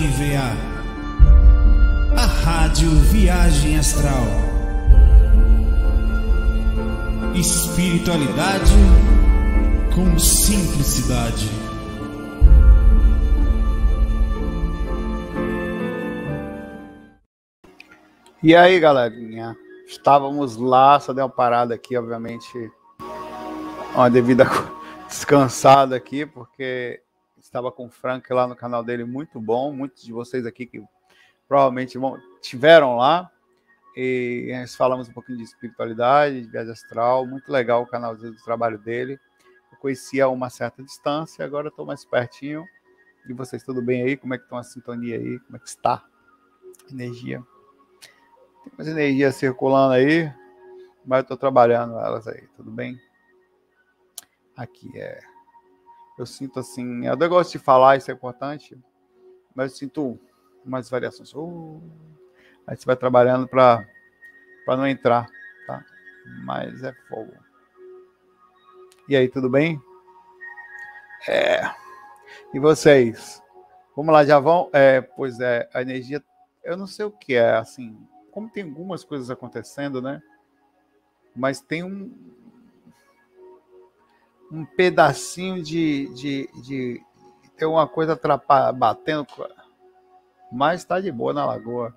RVA, a Rádio Viagem Astral. Espiritualidade com simplicidade. E aí, galerinha? Estávamos lá, só deu uma parada aqui, obviamente, uma devida descansada aqui, porque estava com o Frank lá no canal dele, muito bom. Muitos de vocês aqui que provavelmente tiveram lá. E nós falamos um pouquinho de espiritualidade, de viagem astral. Muito legal o canal do trabalho dele. Eu conhecia a uma certa distância, agora estou mais pertinho. E vocês, tudo bem aí? Como é que estão a sintonia aí? Como é que está? Energia. Tem mais energia circulando aí, mas eu estou trabalhando elas aí, tudo bem? Aqui é eu sinto assim, eu gosto de falar, isso é importante, mas eu sinto umas variações. Uh, aí você vai trabalhando para não entrar, tá? Mas é fogo. E aí, tudo bem? É. E vocês? Vamos lá, já vão? É, pois é, a energia, eu não sei o que é, assim, como tem algumas coisas acontecendo, né? Mas tem um, um pedacinho de, de, de ter uma coisa batendo, mas está de boa na lagoa.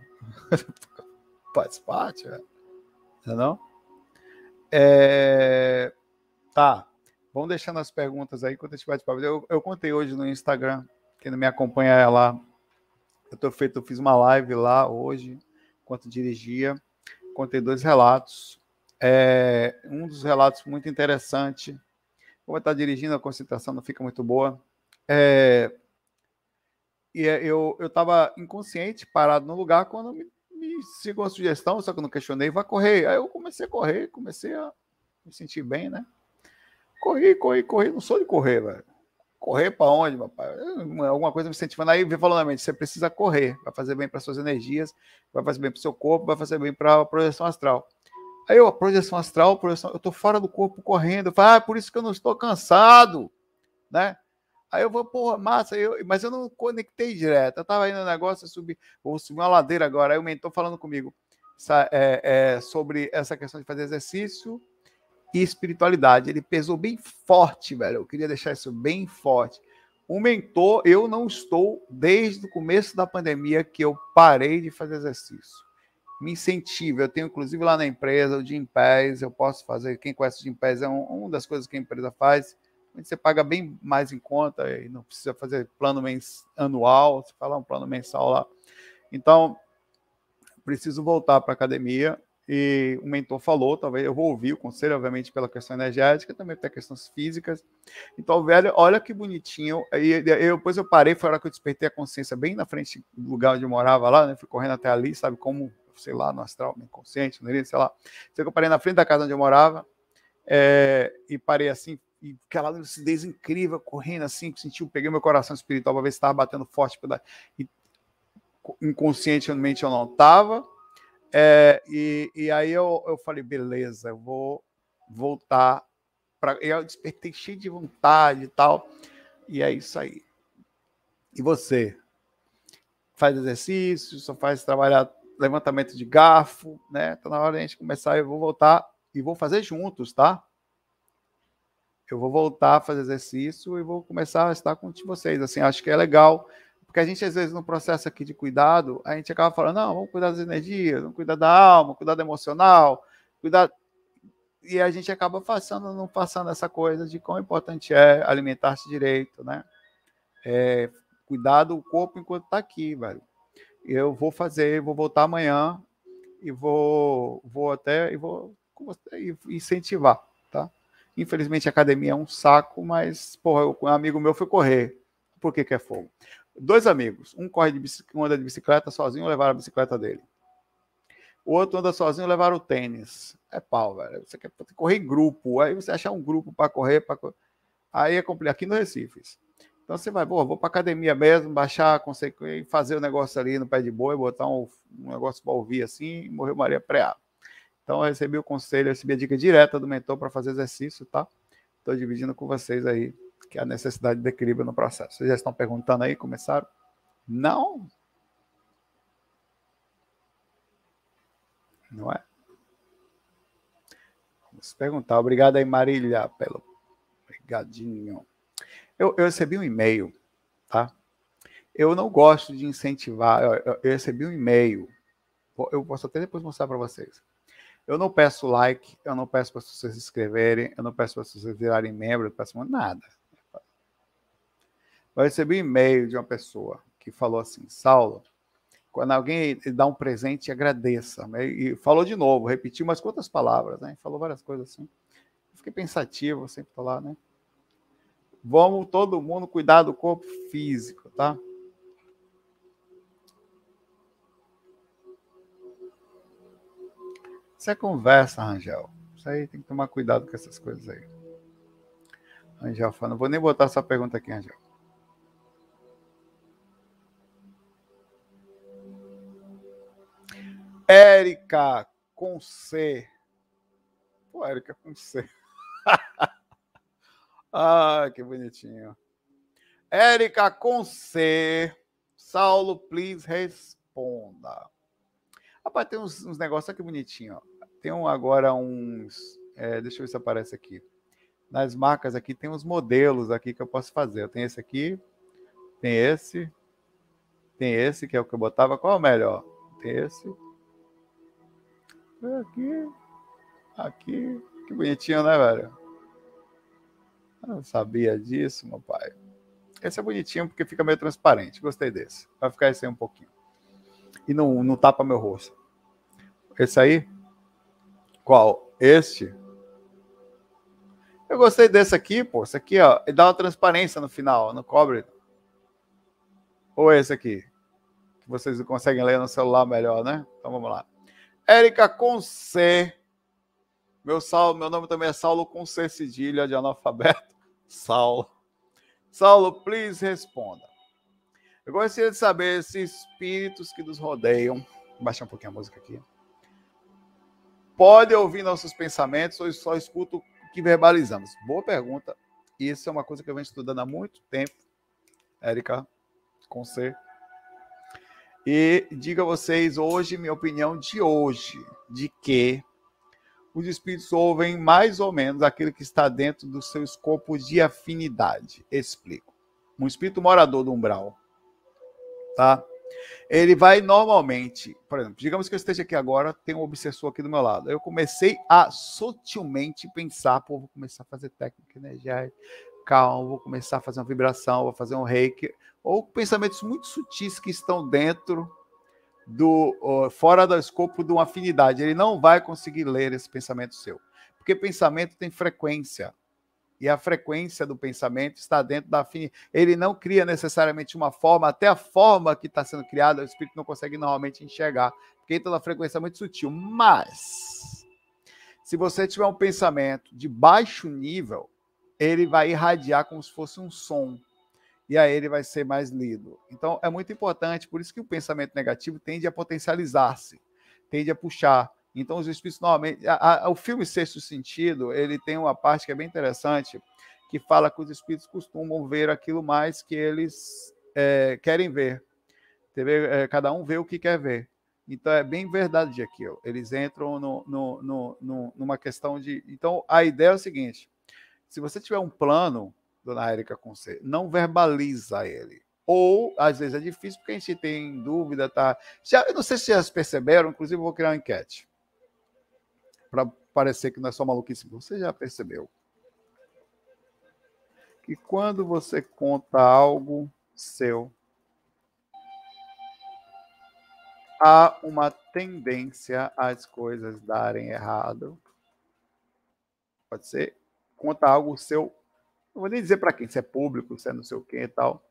Faz parte, né? não? É... Tá. Vamos deixando as perguntas aí quando a gente bate papo. Eu, eu contei hoje no Instagram, quem não me acompanha é lá. Eu tô feito, eu fiz uma live lá hoje, enquanto dirigia. Contei dois relatos. É, um dos relatos muito interessante como está dirigindo, a concentração não fica muito boa. É, e é, eu estava inconsciente, parado no lugar, quando me, me a sugestão, só que eu não questionei, vai correr. Aí eu comecei a correr, comecei a me sentir bem, né? Corri, corri, corri, não sou de correr, velho. Correr para onde, papai? Alguma coisa me incentivando. Aí vem falando na mente, você precisa correr, vai fazer bem para suas energias, vai fazer bem para o seu corpo, vai fazer bem para a projeção astral. Aí eu, a projeção astral, projeção, eu estou fora do corpo correndo. Eu falo, ah, por isso que eu não estou cansado, né? Aí eu vou, porra, massa, eu, mas eu não conectei direto. Eu estava indo no negócio, eu subi, vou subir uma ladeira agora. Aí o mentor falando comigo é, é, sobre essa questão de fazer exercício e espiritualidade. Ele pesou bem forte, velho. Eu queria deixar isso bem forte. O mentor, eu não estou desde o começo da pandemia que eu parei de fazer exercício me incentiva. Eu tenho, inclusive, lá na empresa, o Gimpass, eu posso fazer. Quem conhece o Gimpass é um, uma das coisas que a empresa faz. Você paga bem mais em conta e não precisa fazer plano mens anual, você fala um plano mensal lá. Então, preciso voltar para a academia. E o mentor falou, talvez eu vou ouvir o conselho, obviamente, pela questão energética, também tem questões físicas. Então, velho, olha que bonitinho. E depois eu parei, foi a hora que eu despertei a consciência bem na frente do lugar onde eu morava lá, né? Fui correndo até ali, sabe como sei lá, no astral, no inconsciente, no sei lá. Sei que eu parei na frente da casa onde eu morava é, e parei assim, e aquela lucidez incrível, correndo assim, senti, peguei meu coração espiritual para ver se estava batendo forte. E, inconscientemente eu não estava. É, e, e aí eu, eu falei, beleza, eu vou voltar. Pra... Eu despertei cheio de vontade e tal. E é isso aí. E você? Faz exercício, só faz trabalhar levantamento de garfo, né? Tá na hora de a gente começar. Eu vou voltar e vou fazer juntos, tá? Eu vou voltar a fazer exercício e vou começar a estar com vocês. Assim, acho que é legal, porque a gente, às vezes, no processo aqui de cuidado, a gente acaba falando, não, vamos cuidar das energias, vamos cuidar da alma, cuidar do emocional, cuidar. E a gente acaba passando, não passando essa coisa de quão importante é alimentar-se direito, né? É, cuidar do corpo enquanto está aqui, velho eu vou fazer, vou voltar amanhã e vou, vou até e vou incentivar, tá? Infelizmente a academia é um saco, mas porra, um amigo meu foi correr. Por que, que é fogo? Dois amigos, um corre de bicicleta, um anda de bicicleta sozinho, levaram a bicicleta dele. O outro anda sozinho, levaram o tênis. É pau, velho. Você quer correr em grupo, aí você achar um grupo para correr, para aí é complicado. Aqui no Recife. Então você vai, vou para academia mesmo, baixar, fazer o negócio ali no pé de boi, botar um, um negócio para ouvir assim e morreu Maria Preá. Então eu recebi o conselho, recebi a dica direta do mentor para fazer exercício, tá? Estou dividindo com vocês aí que é a necessidade de equilíbrio no processo. Vocês já estão perguntando aí, começaram? Não. Não é? Vamos perguntar. Obrigado aí, Marília, pelo. Obrigadinho. Eu, eu recebi um e-mail, tá? Eu não gosto de incentivar. Eu, eu, eu recebi um e-mail. Eu posso até depois mostrar para vocês. Eu não peço like, eu não peço para vocês se inscreverem, eu não peço para vocês virarem membro, eu peço nada. Eu recebi um e-mail de uma pessoa que falou assim: Saulo, quando alguém dá um presente, agradeça. E falou de novo, repetiu umas quantas palavras, né? Falou várias coisas assim. Eu fiquei pensativo, sempre tô lá, né? Vamos todo mundo cuidar do corpo físico, tá? Isso é conversa, Rangel. Isso aí tem que tomar cuidado com essas coisas aí. Rangel fala, não vou nem botar essa pergunta aqui, Rangel. Érica com C. Pô, Érica com C. ah, que bonitinho. Érica com C. Saulo, please responda. Rapaz, tem uns, uns negócios aqui bonitinho. Tem um, agora uns. É, deixa eu ver se aparece aqui. Nas marcas aqui tem uns modelos aqui que eu posso fazer. Tem esse aqui, tem esse, tem esse que é o que eu botava. Qual é o melhor? Tem esse. Aqui, aqui. Que bonitinho, né, velho? Eu não sabia disso, meu pai. Esse é bonitinho porque fica meio transparente. Gostei desse. Vai ficar esse aí um pouquinho e não, não tapa meu rosto. Esse aí? Qual? Este? Eu gostei desse aqui, pô. Esse aqui, ó, ele dá uma transparência no final, não cobre. Ou esse aqui? Que vocês conseguem ler no celular melhor, né? Então vamos lá. Érica com C. Meu, Saulo, meu nome também é Saulo com C cedilha de analfabeto. Saulo. Saulo, please responda. Eu gostaria de saber se espíritos que nos rodeiam, vou baixar um pouquinho a música aqui, podem ouvir nossos pensamentos ou só escutam o que verbalizamos? Boa pergunta. Isso é uma coisa que eu venho estudando há muito tempo, Érica, com C. E diga a vocês hoje, minha opinião de hoje, de que os espíritos ouvem mais ou menos aquilo que está dentro do seu escopo de afinidade. Explico. Um espírito morador do umbral, tá? Ele vai normalmente, por exemplo, digamos que eu esteja aqui agora, tem um obsessor aqui do meu lado. Eu comecei a sutilmente pensar, pô, vou começar a fazer técnica energética, calma, vou começar a fazer uma vibração, vou fazer um reiki, ou pensamentos muito sutis que estão dentro do uh, fora do escopo de uma afinidade. Ele não vai conseguir ler esse pensamento seu, porque pensamento tem frequência e a frequência do pensamento está dentro da afinidade. Ele não cria necessariamente uma forma, até a forma que está sendo criada, o espírito não consegue normalmente enxergar, porque entra na frequência muito sutil. Mas, se você tiver um pensamento de baixo nível, ele vai irradiar como se fosse um som. E aí ele vai ser mais lido. Então, é muito importante, por isso que o pensamento negativo tende a potencializar-se, tende a puxar. Então, os espíritos normalmente. A, a, o filme Sexto Sentido, ele tem uma parte que é bem interessante, que fala que os espíritos costumam ver aquilo mais que eles é, querem ver. É, cada um vê o que quer ver. Então, é bem verdade aquilo. Eles entram no, no, no, numa questão de. Então, a ideia é o seguinte: se você tiver um plano, dona Érica Conce, não verbaliza ele. Ou, às vezes, é difícil porque a gente tem dúvida, tá? Já, eu não sei se vocês perceberam, inclusive, vou criar uma enquete para parecer que não é só maluquice. Você já percebeu que quando você conta algo seu, há uma tendência às coisas darem errado. Pode ser conta algo seu, não vou nem dizer para quem, se é público, se é não sei o que e tal.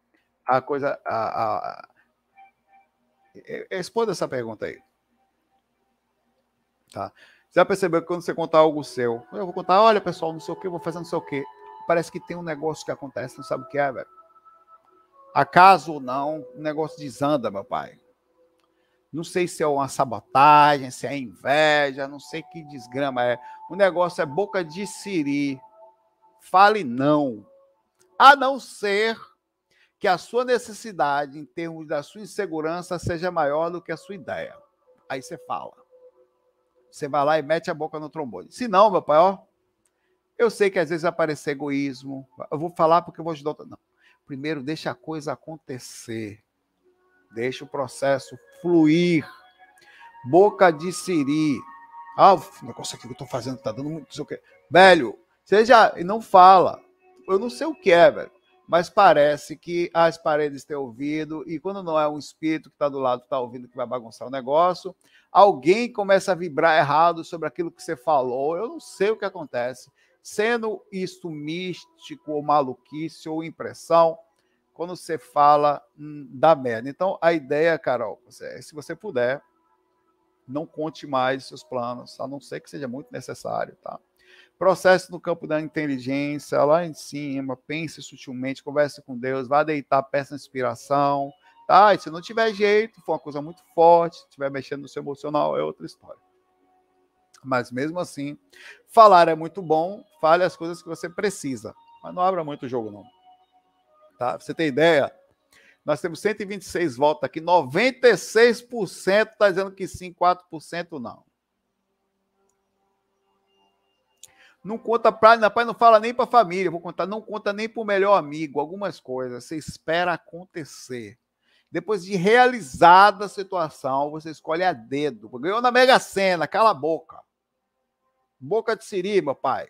A coisa. A, a, a, responda essa pergunta aí. Tá? Já percebeu que quando você contar algo seu, eu vou contar, olha pessoal, não sei o que, vou fazer não sei o que. Parece que tem um negócio que acontece, não sabe o que é, velho. Acaso ou não, o negócio desanda, meu pai. Não sei se é uma sabotagem, se é inveja, não sei que desgrama é. O negócio é boca de siri. Fale não. A não ser que a sua necessidade, em termos da sua insegurança, seja maior do que a sua ideia. Aí você fala. Você vai lá e mete a boca no trombone. Se não, meu pai, ó, eu sei que às vezes vai aparecer egoísmo. Eu vou falar porque eu vou ajudar. Não. Primeiro, deixa a coisa acontecer. Deixa o processo fluir. Boca de siri. Ah, o negócio aqui que eu estou fazendo está dando muito. Velho, seja. Não fala. Eu não sei o que é, velho. Mas parece que as paredes têm ouvido, e quando não é um espírito que está do lado está ouvindo que vai bagunçar o negócio, alguém começa a vibrar errado sobre aquilo que você falou. Eu não sei o que acontece. Sendo isto místico ou maluquice ou impressão, quando você fala hum, da merda. Então, a ideia, Carol, é, se você puder, não conte mais seus planos, a não ser que seja muito necessário, tá? Processo no campo da inteligência, lá em cima, pense sutilmente, converse com Deus, vá deitar, peça inspiração, tá? E se não tiver jeito, for uma coisa muito forte, estiver mexendo no seu emocional, é outra história. Mas mesmo assim, falar é muito bom, fale as coisas que você precisa, mas não abra muito o jogo, não. Tá? Pra você ter ideia, nós temos 126 votos aqui, 96% está dizendo que sim, 4% não. Não conta para, rapaz, não fala nem para a família, vou contar, não conta nem para o melhor amigo, algumas coisas, você espera acontecer. Depois de realizada a situação, você escolhe a dedo. Ganhou na Mega Sena, cala a boca. Boca de siri, meu pai.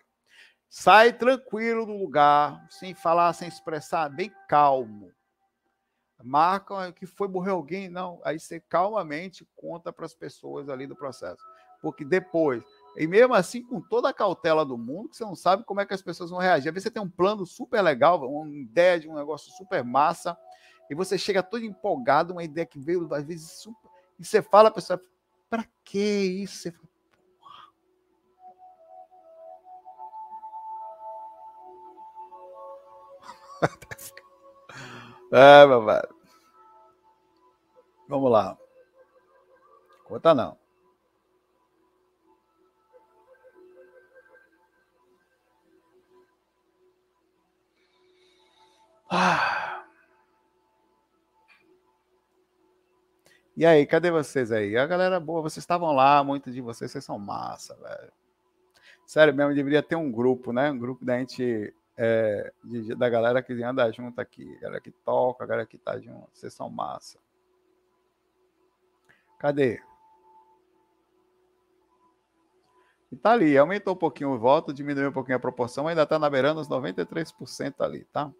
Sai tranquilo do lugar, sem falar, sem expressar, bem calmo. Marca que foi morrer alguém, não. Aí você calmamente conta para as pessoas ali do processo. Porque depois e mesmo assim, com toda a cautela do mundo, que você não sabe como é que as pessoas vão reagir. Às vezes você tem um plano super legal, uma ideia de um negócio super massa, e você chega todo empolgado, uma ideia que veio, às vezes, super. E você fala, a pessoa, para que isso? Você fala, é. Vamos lá. Conta não. Ah. E aí, cadê vocês aí? A galera boa, vocês estavam lá, muitos de vocês, vocês são massa, velho. Sério mesmo, deveria ter um grupo, né? Um grupo da gente, é, de, da galera que anda junto aqui, galera que toca, galera que tá junto, vocês são massa. Cadê? E tá ali, aumentou um pouquinho o voto, diminuiu um pouquinho a proporção, ainda tá na beirando os 93% ali, tá?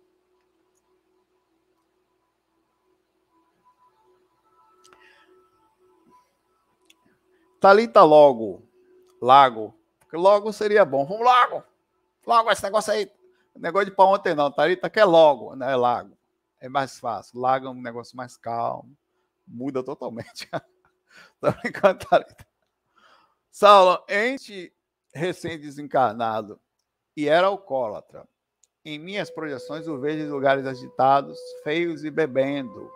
Talita logo. Lago. Porque logo seria bom. Vamos logo. Logo esse negócio aí. Negócio de para ontem não. Talita quer logo, né? Lago. É mais fácil. Lago é um negócio mais calmo. Muda totalmente. Tô brincando, Thalita. Saulo, ente recém-desencarnado e era alcoólatra. Em minhas projeções, o vejo em lugares agitados, feios e bebendo.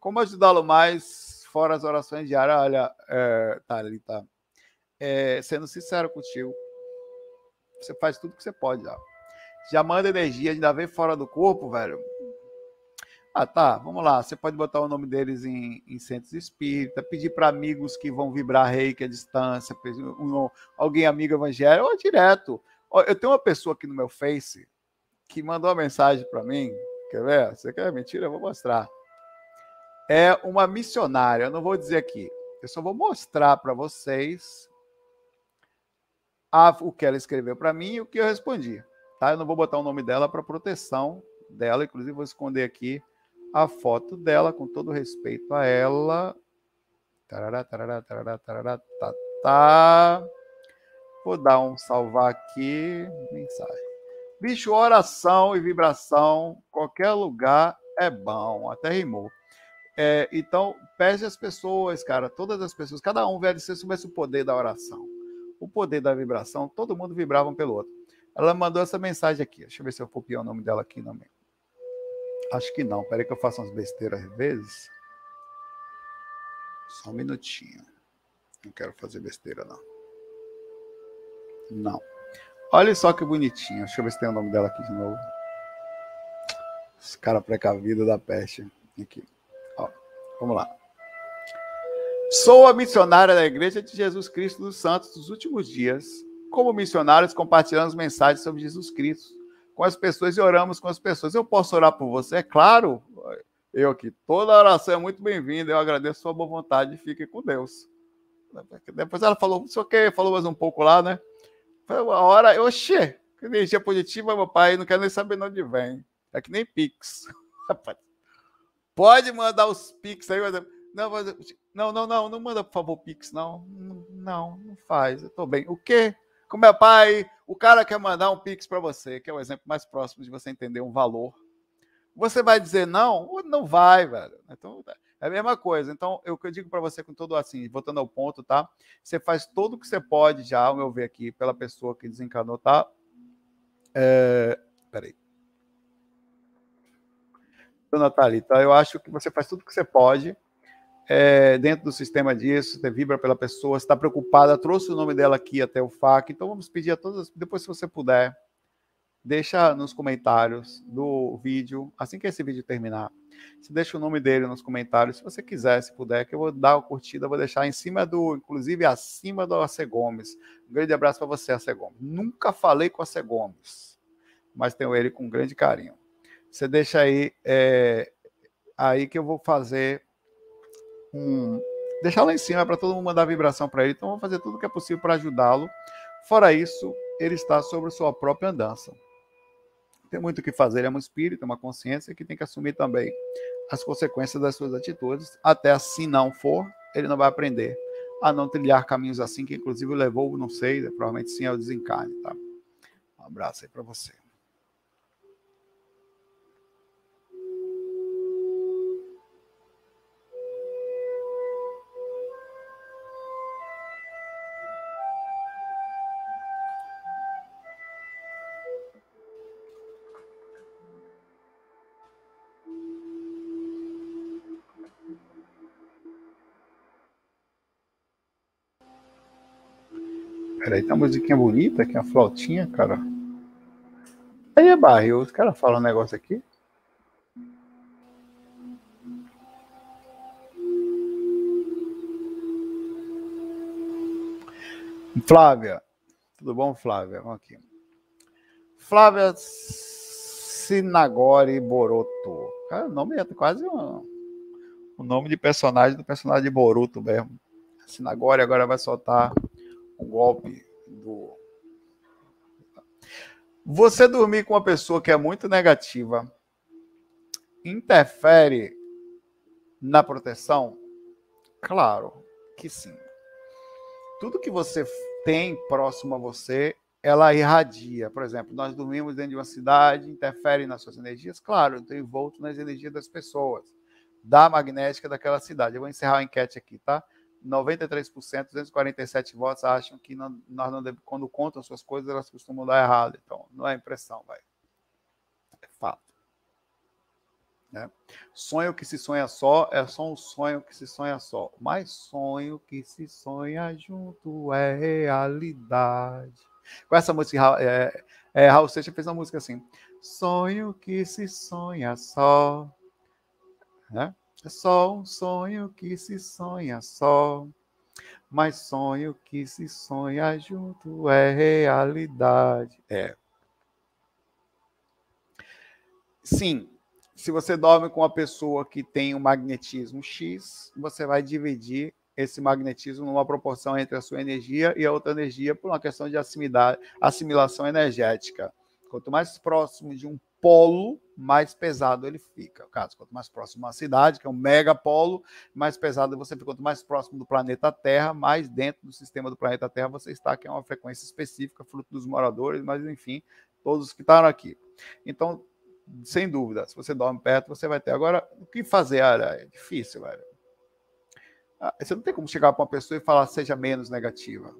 Como ajudá-lo mais fora as orações diárias, olha, é, Thalita, é, sendo sincero contigo, você faz tudo que você pode já. Já manda energia, ainda vem fora do corpo, velho. Ah, tá, vamos lá. Você pode botar o nome deles em, em centros espírita, pedir para amigos que vão vibrar reiki à distância, um, alguém amigo evangélico, ou direto. Eu tenho uma pessoa aqui no meu Face que mandou uma mensagem para mim. Quer ver? Você quer mentira? Eu vou mostrar é uma missionária. Eu não vou dizer aqui. Eu só vou mostrar para vocês a, o que ela escreveu para mim e o que eu respondi. Tá? Eu não vou botar o nome dela para proteção dela. Inclusive, vou esconder aqui a foto dela, com todo respeito a ela. Tarará, tarará, tarará, tarará, tá, tá. Vou dar um salvar aqui. Mensagem. Bicho, oração e vibração, qualquer lugar é bom. Até rimou. É, então, pede as pessoas, cara, todas as pessoas, cada um, velho, se soubesse o poder da oração, o poder da vibração, todo mundo vibrava um pelo outro. Ela mandou essa mensagem aqui. Deixa eu ver se eu copiei o nome dela aqui também. Acho que não. Peraí que eu faço umas besteiras às vezes. Só um minutinho. Não quero fazer besteira, não. Não. Olha só que bonitinho. Deixa eu ver se tem o nome dela aqui de novo. Esse cara precavido da peste. Aqui. Vamos lá. Sou a missionária da Igreja de Jesus Cristo dos Santos dos últimos dias. Como missionários, compartilhamos mensagens sobre Jesus Cristo com as pessoas e oramos com as pessoas. Eu posso orar por você? É claro. Eu aqui. Toda oração é muito bem-vinda. Eu agradeço a sua boa vontade. Fique com Deus. Depois ela falou, o que, falou mais um pouco lá, né? Foi uma hora, eu, oxê, energia positiva, meu pai, não quero nem saber de onde vem. É que nem Pix. Pode mandar os Pix aí, mas... Não, não, não, não, não manda, por favor, Pix, não. Não, não faz. Eu tô bem. O quê? Como é pai, o cara quer mandar um Pix para você, que é o exemplo mais próximo de você entender um valor. Você vai dizer não? Não vai, velho. Então, é a mesma coisa. Então, eu, eu digo para você com todo assim, voltando ao ponto, tá? Você faz tudo o que você pode já, ao meu ver aqui, pela pessoa que desencanou, tá? É... Peraí. Dona Thalita, eu acho que você faz tudo o que você pode é, dentro do sistema disso, você vibra pela pessoa, está preocupada, trouxe o nome dela aqui até o FAC, então vamos pedir a todas, depois se você puder, deixa nos comentários do vídeo, assim que esse vídeo terminar, você deixa o nome dele nos comentários, se você quiser, se puder, que eu vou dar a curtida, vou deixar em cima do, inclusive acima do AC Gomes. Um grande abraço para você, AC Gomes. Nunca falei com AC Gomes, mas tenho ele com grande carinho. Você deixa aí, é, aí que eu vou fazer um, deixar lá em cima para todo mundo mandar vibração para ele. Então, vou fazer tudo o que é possível para ajudá-lo. Fora isso, ele está sobre sua própria andança tem muito o que fazer, ele é um espírito, é uma consciência que tem que assumir também as consequências das suas atitudes. Até assim não for, ele não vai aprender a não trilhar caminhos assim, que inclusive levou, não sei, provavelmente sim, ao desencarne, tá? Um abraço aí para você. Peraí, tem uma musiquinha bonita aqui, uma flautinha, cara. Aí é barril, os caras falam um negócio aqui. Flávia. Tudo bom, Flávia? Vamos aqui. Flávia Sinagori Boruto. Cara, o nome é quase um, o nome de personagem do personagem de Boruto mesmo. Sinagori agora vai soltar o golpe do. Você dormir com uma pessoa que é muito negativa interfere na proteção? Claro que sim. Tudo que você tem próximo a você, ela irradia. Por exemplo, nós dormimos dentro de uma cidade, interfere nas suas energias? Claro, eu tenho envolto nas energias das pessoas, da magnética daquela cidade. Eu vou encerrar a enquete aqui, tá? 93%, 247 votos acham que não, nós não devemos, quando contam suas coisas, elas costumam dar errado. Então, não é impressão, vai. É fato. Né? Sonho que se sonha só é só um sonho que se sonha só. Mas sonho que se sonha junto é realidade. Com essa música, é, é, Raul Seixas fez uma música assim. Sonho que se sonha só. Né? É só um sonho que se sonha só, mas sonho que se sonha junto é realidade. É. Sim, se você dorme com uma pessoa que tem um magnetismo X, você vai dividir esse magnetismo numa proporção entre a sua energia e a outra energia por uma questão de assimilação energética. Quanto mais próximo de um polo, mais pesado ele fica. Caso quanto mais próximo à cidade, que é um megapolo, mais pesado você fica. Quanto mais próximo do planeta Terra, mais dentro do sistema do planeta Terra você está, que é uma frequência específica, fruto dos moradores, mas enfim, todos que estão aqui. Então, sem dúvida, se você dorme perto, você vai ter. Agora, o que fazer? Olha, é difícil, velho. Ah, você não tem como chegar para uma pessoa e falar seja menos negativa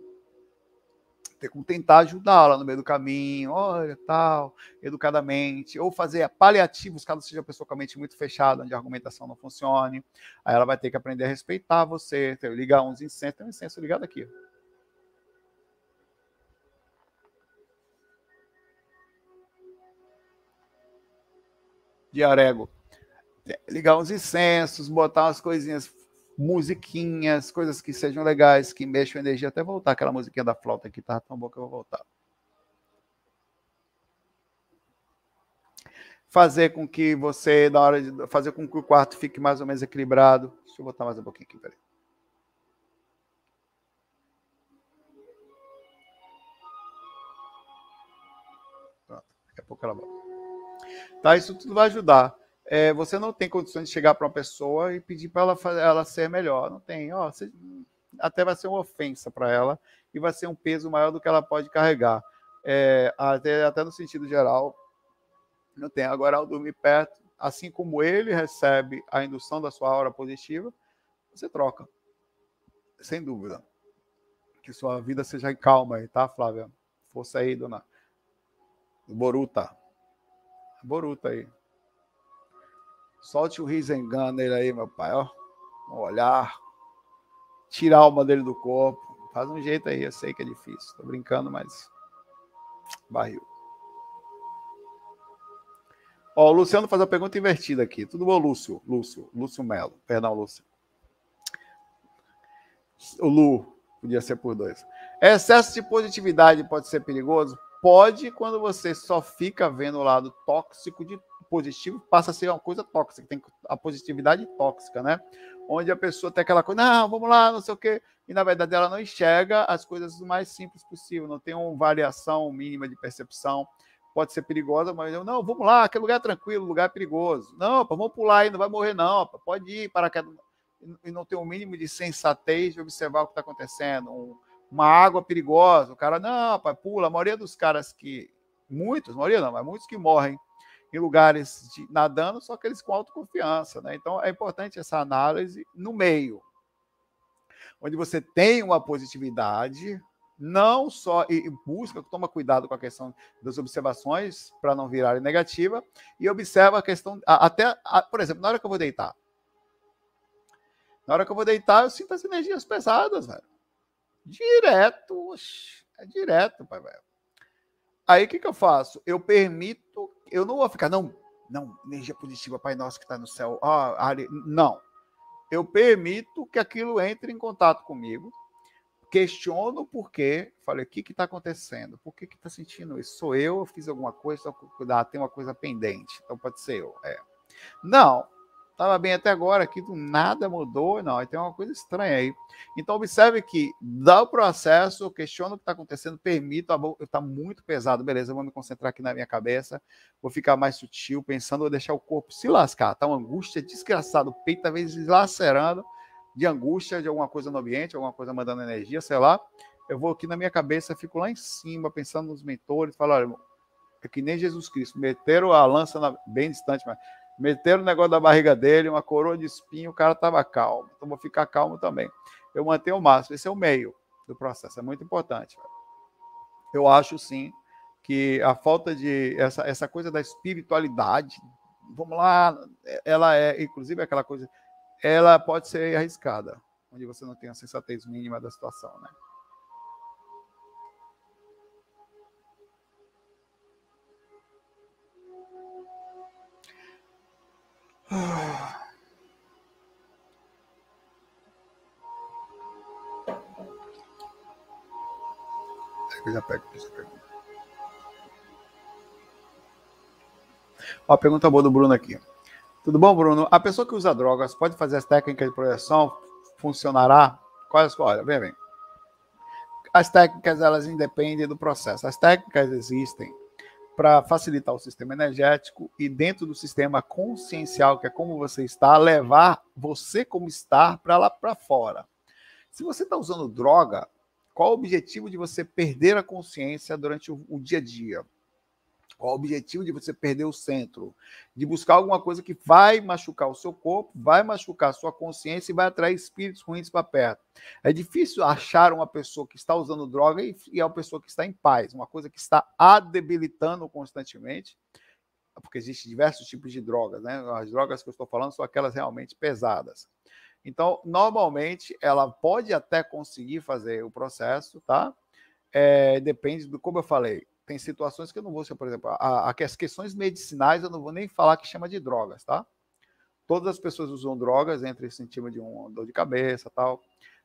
ter como tentar ajudá-la no meio do caminho, olha, tal, educadamente, ou fazer paliativos, caso seja uma pessoa com a mente muito fechada, onde a argumentação não funcione. Aí ela vai ter que aprender a respeitar você, ligar uns incensos, tem um incenso ligado aqui. de arego. Ligar uns incensos, botar umas coisinhas, musiquinhas, coisas que sejam legais, que mexam energia, até voltar aquela musiquinha da flauta que tá tão boa que eu vou voltar. Fazer com que você, na hora de fazer com que o quarto fique mais ou menos equilibrado. Deixa eu botar mais um pouquinho aqui, peraí. Pronto, daqui a pouco ela volta. Tá, isso tudo vai ajudar. É, você não tem condições de chegar para uma pessoa e pedir para ela, ela ser melhor. Não tem. Ó, você, até vai ser uma ofensa para ela e vai ser um peso maior do que ela pode carregar. É, até, até no sentido geral, não tem. Agora, ao dormir perto, assim como ele recebe a indução da sua aura positiva, você troca. Sem dúvida. Que sua vida seja em calma aí, tá, Flávia? Força aí, dona Boruta. Boruta aí. Solte o Risengan nele aí, meu pai, ó. Um olhar. Tira a alma dele do corpo. Faz um jeito aí, eu sei que é difícil. Tô brincando, mas. Barril. Ó, o Luciano faz a pergunta invertida aqui. Tudo bom, Lúcio? Lúcio, Lúcio Melo. Perdão, Lúcio. O Lu, podia ser por dois. Excesso de positividade pode ser perigoso? Pode, quando você só fica vendo o lado tóxico de positivo, passa a ser uma coisa tóxica, tem a positividade tóxica, né? Onde a pessoa tem aquela coisa, não, vamos lá, não sei o quê, e na verdade ela não enxerga as coisas o mais simples possível, não tem uma variação mínima de percepção, pode ser perigosa, mas eu, não, vamos lá, aquele lugar é tranquilo, lugar é perigoso. Não, vamos pular aí, não vai morrer, não, pode ir para que e não tem o um mínimo de sensatez de observar o que está acontecendo. Um, uma água perigosa. O cara, não, pula. A maioria dos caras que. Muitos, maioria não, mas muitos que morrem em lugares de, nadando são aqueles com autoconfiança. Né? Então é importante essa análise no meio, onde você tem uma positividade, não só e, busca, toma cuidado com a questão das observações para não virarem negativa, e observa a questão, até, por exemplo, na hora que eu vou deitar. Na hora que eu vou deitar, eu sinto as energias pesadas, velho. Direto, é direto, pai velho. Aí o que, que eu faço? Eu permito, eu não vou ficar, não, não, energia positiva, Pai Nosso que está no céu, ah, ali, não. Eu permito que aquilo entre em contato comigo, questiono por quê, falei, o que está acontecendo? Por que está sentindo isso? Sou eu, eu fiz alguma coisa, cuidar, tem uma coisa pendente, então pode ser eu. É. Não, estava bem até agora, aqui do nada mudou, não, aí tem uma coisa estranha aí. Então, observe que dá o processo, questiona o que está acontecendo, permito, está muito pesado, beleza, vou me concentrar aqui na minha cabeça, vou ficar mais sutil, pensando, vou deixar o corpo se lascar, tá uma angústia desgraçada, o peito às vezes lacerando de angústia de alguma coisa no ambiente, alguma coisa mandando energia, sei lá. Eu vou aqui na minha cabeça, fico lá em cima, pensando nos mentores, falo, olha, é que nem Jesus Cristo, meteram a lança na, bem distante, mas Meteram o negócio da barriga dele, uma coroa de espinho, o cara estava calmo. Então vou ficar calmo também. Eu mantenho o máximo. Esse é o meio do processo, é muito importante. Eu acho sim que a falta de essa, essa coisa da espiritualidade, vamos lá, ela é, inclusive aquela coisa, ela pode ser arriscada, onde você não tem a sensatez mínima da situação, né? Eu já pego essa pergunta. Ó, pergunta boa do Bruno aqui. Tudo bom, Bruno? A pessoa que usa drogas pode fazer as técnicas de projeção? Funcionará? Quais? Olha, vem, vem. As técnicas, elas independem do processo. As técnicas existem para facilitar o sistema energético e dentro do sistema consciencial, que é como você está, levar você como estar para lá para fora. Se você está usando droga, qual o objetivo de você perder a consciência durante o, o dia a dia? O objetivo de você perder o centro? De buscar alguma coisa que vai machucar o seu corpo, vai machucar a sua consciência e vai atrair espíritos ruins para perto. É difícil achar uma pessoa que está usando droga e, e é uma pessoa que está em paz, uma coisa que está a debilitando constantemente, porque existem diversos tipos de drogas, né? As drogas que eu estou falando são aquelas realmente pesadas. Então, normalmente, ela pode até conseguir fazer o processo, tá? É, depende do, como eu falei, tem situações que eu não vou, por exemplo, a, a, as questões medicinais eu não vou nem falar que chama de drogas, tá? Todas as pessoas usam drogas, entre sentido de um dor de cabeça tal.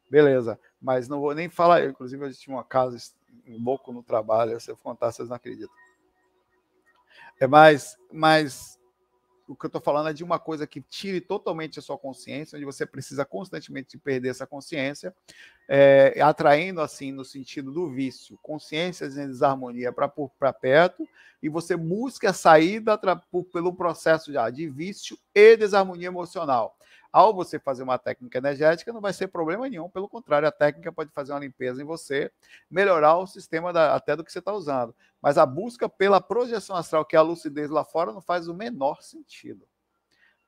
Beleza, mas não vou nem falar. Inclusive, eu tinha uma casa louco no trabalho, se eu contar, vocês não acreditam. É mais, mais o que eu estou falando é de uma coisa que tire totalmente a sua consciência, onde você precisa constantemente perder essa consciência, é, atraindo assim no sentido do vício, consciências em desarmonia para perto, e você busca a saída pelo processo já de vício e desarmonia emocional. Ao você fazer uma técnica energética, não vai ser problema nenhum, pelo contrário, a técnica pode fazer uma limpeza em você, melhorar o sistema da, até do que você está usando. Mas a busca pela projeção astral, que é a lucidez lá fora, não faz o menor sentido.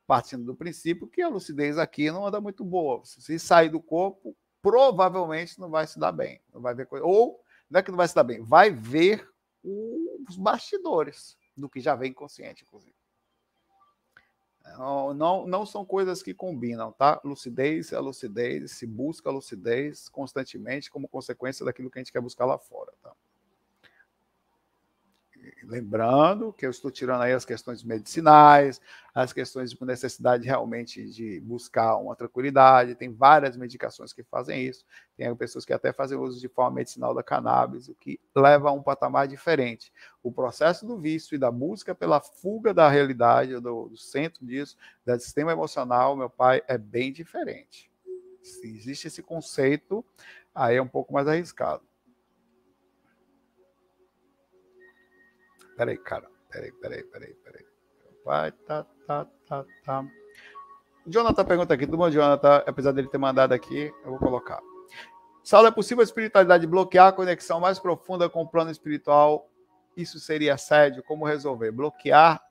Partindo do princípio que a lucidez aqui não anda muito boa. Se sair do corpo, provavelmente não vai se dar bem. Não vai ver coisa. Ou não é que não vai se dar bem, vai ver os bastidores do que já vem consciente, inclusive. Não, não, são coisas que combinam, tá? Lucidez é lucidez, se busca lucidez constantemente como consequência daquilo que a gente quer buscar lá fora, tá? Lembrando que eu estou tirando aí as questões medicinais, as questões de necessidade realmente de buscar uma tranquilidade. Tem várias medicações que fazem isso. Tem pessoas que até fazem uso de forma medicinal da cannabis, o que leva a um patamar diferente. O processo do vício e da busca pela fuga da realidade, do, do centro disso, do sistema emocional, meu pai, é bem diferente. Se existe esse conceito, aí é um pouco mais arriscado. Peraí, cara. Peraí, peraí, peraí, peraí. Vai, tá, tá, tá, tá. Jonathan pergunta aqui, tudo bom, Jonathan? Apesar dele ter mandado aqui, eu vou colocar. Saulo, é possível a espiritualidade bloquear a conexão mais profunda com o plano espiritual? Isso seria assédio? Como resolver? Bloquear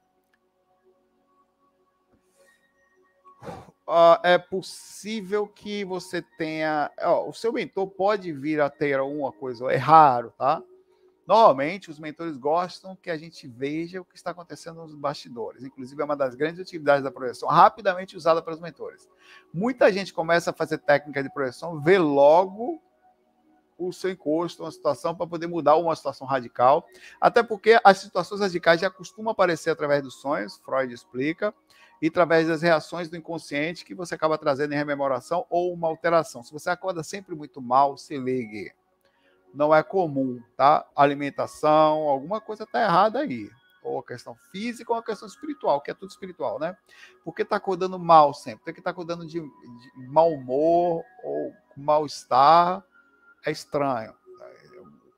Uh, é possível que você tenha. o seu mentor pode vir a ter alguma coisa, é raro, tá? Normalmente, os mentores gostam que a gente veja o que está acontecendo nos bastidores. Inclusive, é uma das grandes utilidades da projeção, rapidamente usada pelos mentores. Muita gente começa a fazer técnica de projeção, vê logo o seu encosto, uma situação para poder mudar uma situação radical. Até porque as situações radicais já costumam aparecer através dos sonhos, Freud explica, e através das reações do inconsciente que você acaba trazendo em rememoração ou uma alteração. Se você acorda sempre muito mal, se ligue não é comum, tá? Alimentação, alguma coisa está errada aí. Ou a questão física ou a questão espiritual, que é tudo espiritual, né? Porque está acordando mal sempre, porque está acordando de, de mau humor ou mal-estar, é estranho.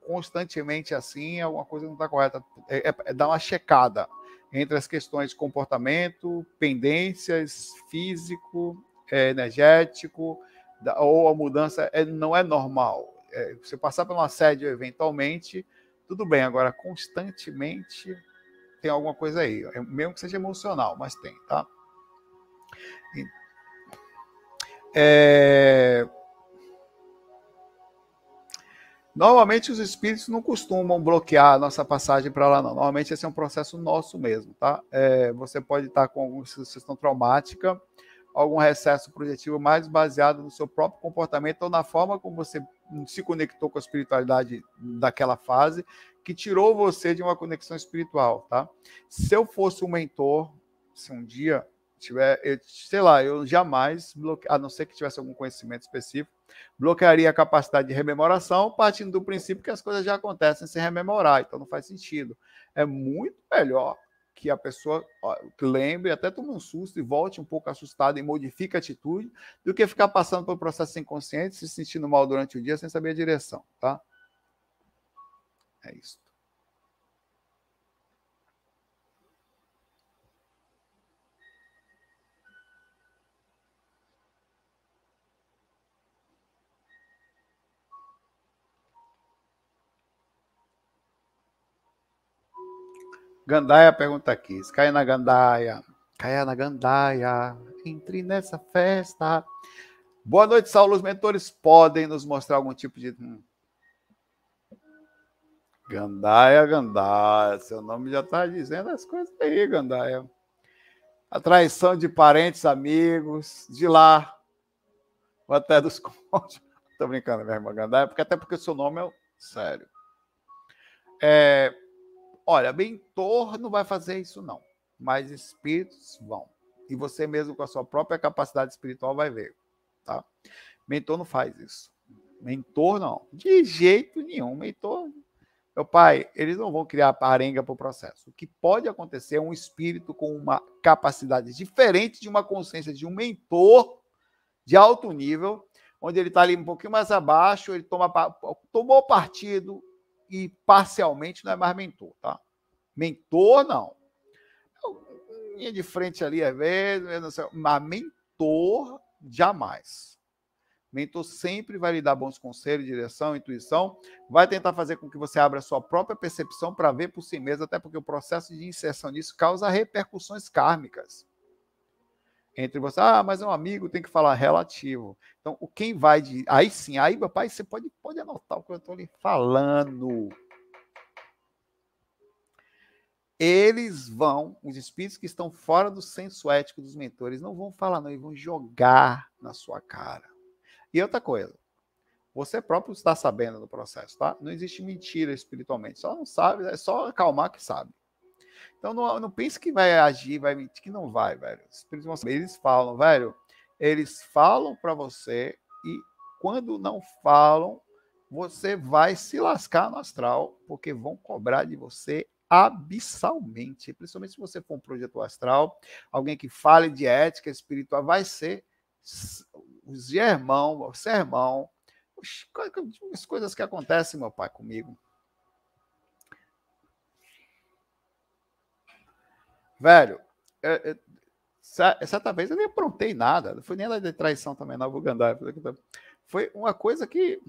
Constantemente assim, alguma coisa não está correta. É, é, é dar uma checada entre as questões de comportamento, pendências, físico, é, energético, ou a mudança é, não é normal é, você passar por um assédio eventualmente, tudo bem. Agora, constantemente, tem alguma coisa aí. É, mesmo que seja emocional, mas tem, tá? É... Normalmente os espíritos não costumam bloquear a nossa passagem para lá, não. Normalmente esse é um processo nosso mesmo, tá? É, você pode estar com alguma situação traumática, algum recesso projetivo mais baseado no seu próprio comportamento ou na forma como você se conectou com a espiritualidade daquela fase, que tirou você de uma conexão espiritual, tá? Se eu fosse um mentor, se um dia tiver, eu, sei lá, eu jamais, bloque... a não ser que tivesse algum conhecimento específico, bloquearia a capacidade de rememoração, partindo do princípio que as coisas já acontecem sem rememorar, então não faz sentido. É muito melhor que a pessoa lembre, até tome um susto e volte um pouco assustada e modifique a atitude, do que ficar passando por processo inconsciente, se sentindo mal durante o dia sem saber a direção, tá? É isso. Gandaia pergunta aqui. Caia na Gandaia. Caia na Gandaia. Entre nessa festa. Boa noite, Saulo. Os mentores podem nos mostrar algum tipo de. Hum. Gandaia, Gandaia. Seu nome já está dizendo as coisas aí, Gandaia. A traição de parentes, amigos, de lá, ou até dos cônjuges. Estou brincando, minha irmã Gandaia, porque até porque o seu nome é sério. É, olha, mentor não vai fazer isso não, mas espíritos vão. E você mesmo com a sua própria capacidade espiritual vai ver, tá? Mentor não faz isso. Mentor não, de jeito nenhum. Mentor, meu pai, eles não vão criar arenga para o processo. O que pode acontecer é um espírito com uma capacidade diferente de uma consciência de um mentor de alto nível, onde ele está ali um pouquinho mais abaixo, ele toma, tomou partido e parcialmente não é mais mentor, tá? Mentor, não. Linha de frente ali, às vezes, mas mentor, jamais. Mentor sempre vai lhe dar bons conselhos, direção, intuição, vai tentar fazer com que você abra a sua própria percepção para ver por si mesmo, até porque o processo de inserção nisso causa repercussões kármicas entre você, ah, mas é um amigo, tem que falar relativo. Então, o quem vai de. Aí sim, aí, meu pai, você pode, pode anotar o que eu estou lhe falando. Eles vão, os espíritos que estão fora do senso ético dos mentores, não vão falar, não, eles vão jogar na sua cara. E outra coisa, você próprio está sabendo do processo, tá? Não existe mentira espiritualmente, só não sabe, é só acalmar que sabe. Então não, não pense que vai agir, vai mentir, que não vai, velho. Eles falam, velho, eles falam para você e quando não falam, você vai se lascar no astral, porque vão cobrar de você abissalmente. Principalmente se você for um projeto astral, alguém que fale de ética espiritual, vai ser o germão, o sermão, as coisas que acontecem, meu pai, comigo. Velho, é, é, certa vez eu nem aprontei nada, não foi nem de traição também, não, vou andar. Foi uma coisa que,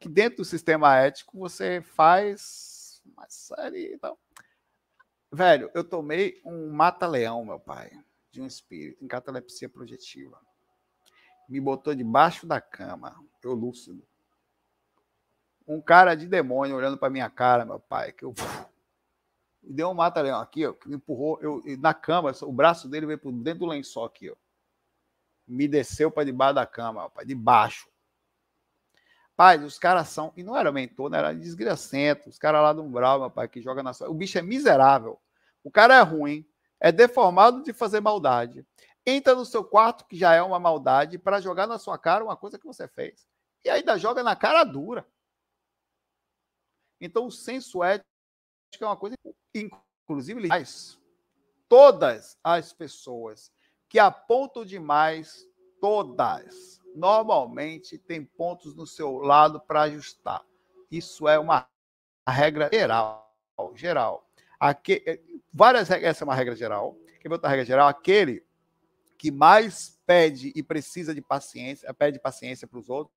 que dentro do sistema ético você faz uma série e tal. Velho, eu tomei um mata-leão, meu pai, de um espírito em catalepsia projetiva. Me botou debaixo da cama, eu lúcido. Um cara de demônio olhando para minha cara, meu pai, que eu e deu um mata-leão aqui, ó, que me empurrou. Eu, na cama, o braço dele veio por dentro do lençol aqui, ó. Me desceu para debaixo da cama, para debaixo. Pai, os caras são. E não era mentor, não era desgracento. Os caras lá do Umbral, meu pai, que joga na sua. O bicho é miserável. O cara é ruim, é deformado de fazer maldade. Entra no seu quarto, que já é uma maldade, para jogar na sua cara uma coisa que você fez. E ainda joga na cara dura. Então, o senso ético é uma coisa inclusive mas todas as pessoas que apontam demais, todas, normalmente tem pontos no seu lado para ajustar. Isso é uma regra geral, geral. Aqui, eh, várias essa é uma regra geral. Quer ver outra regra geral? Aquele que mais pede e precisa de paciência, pede paciência para os outros,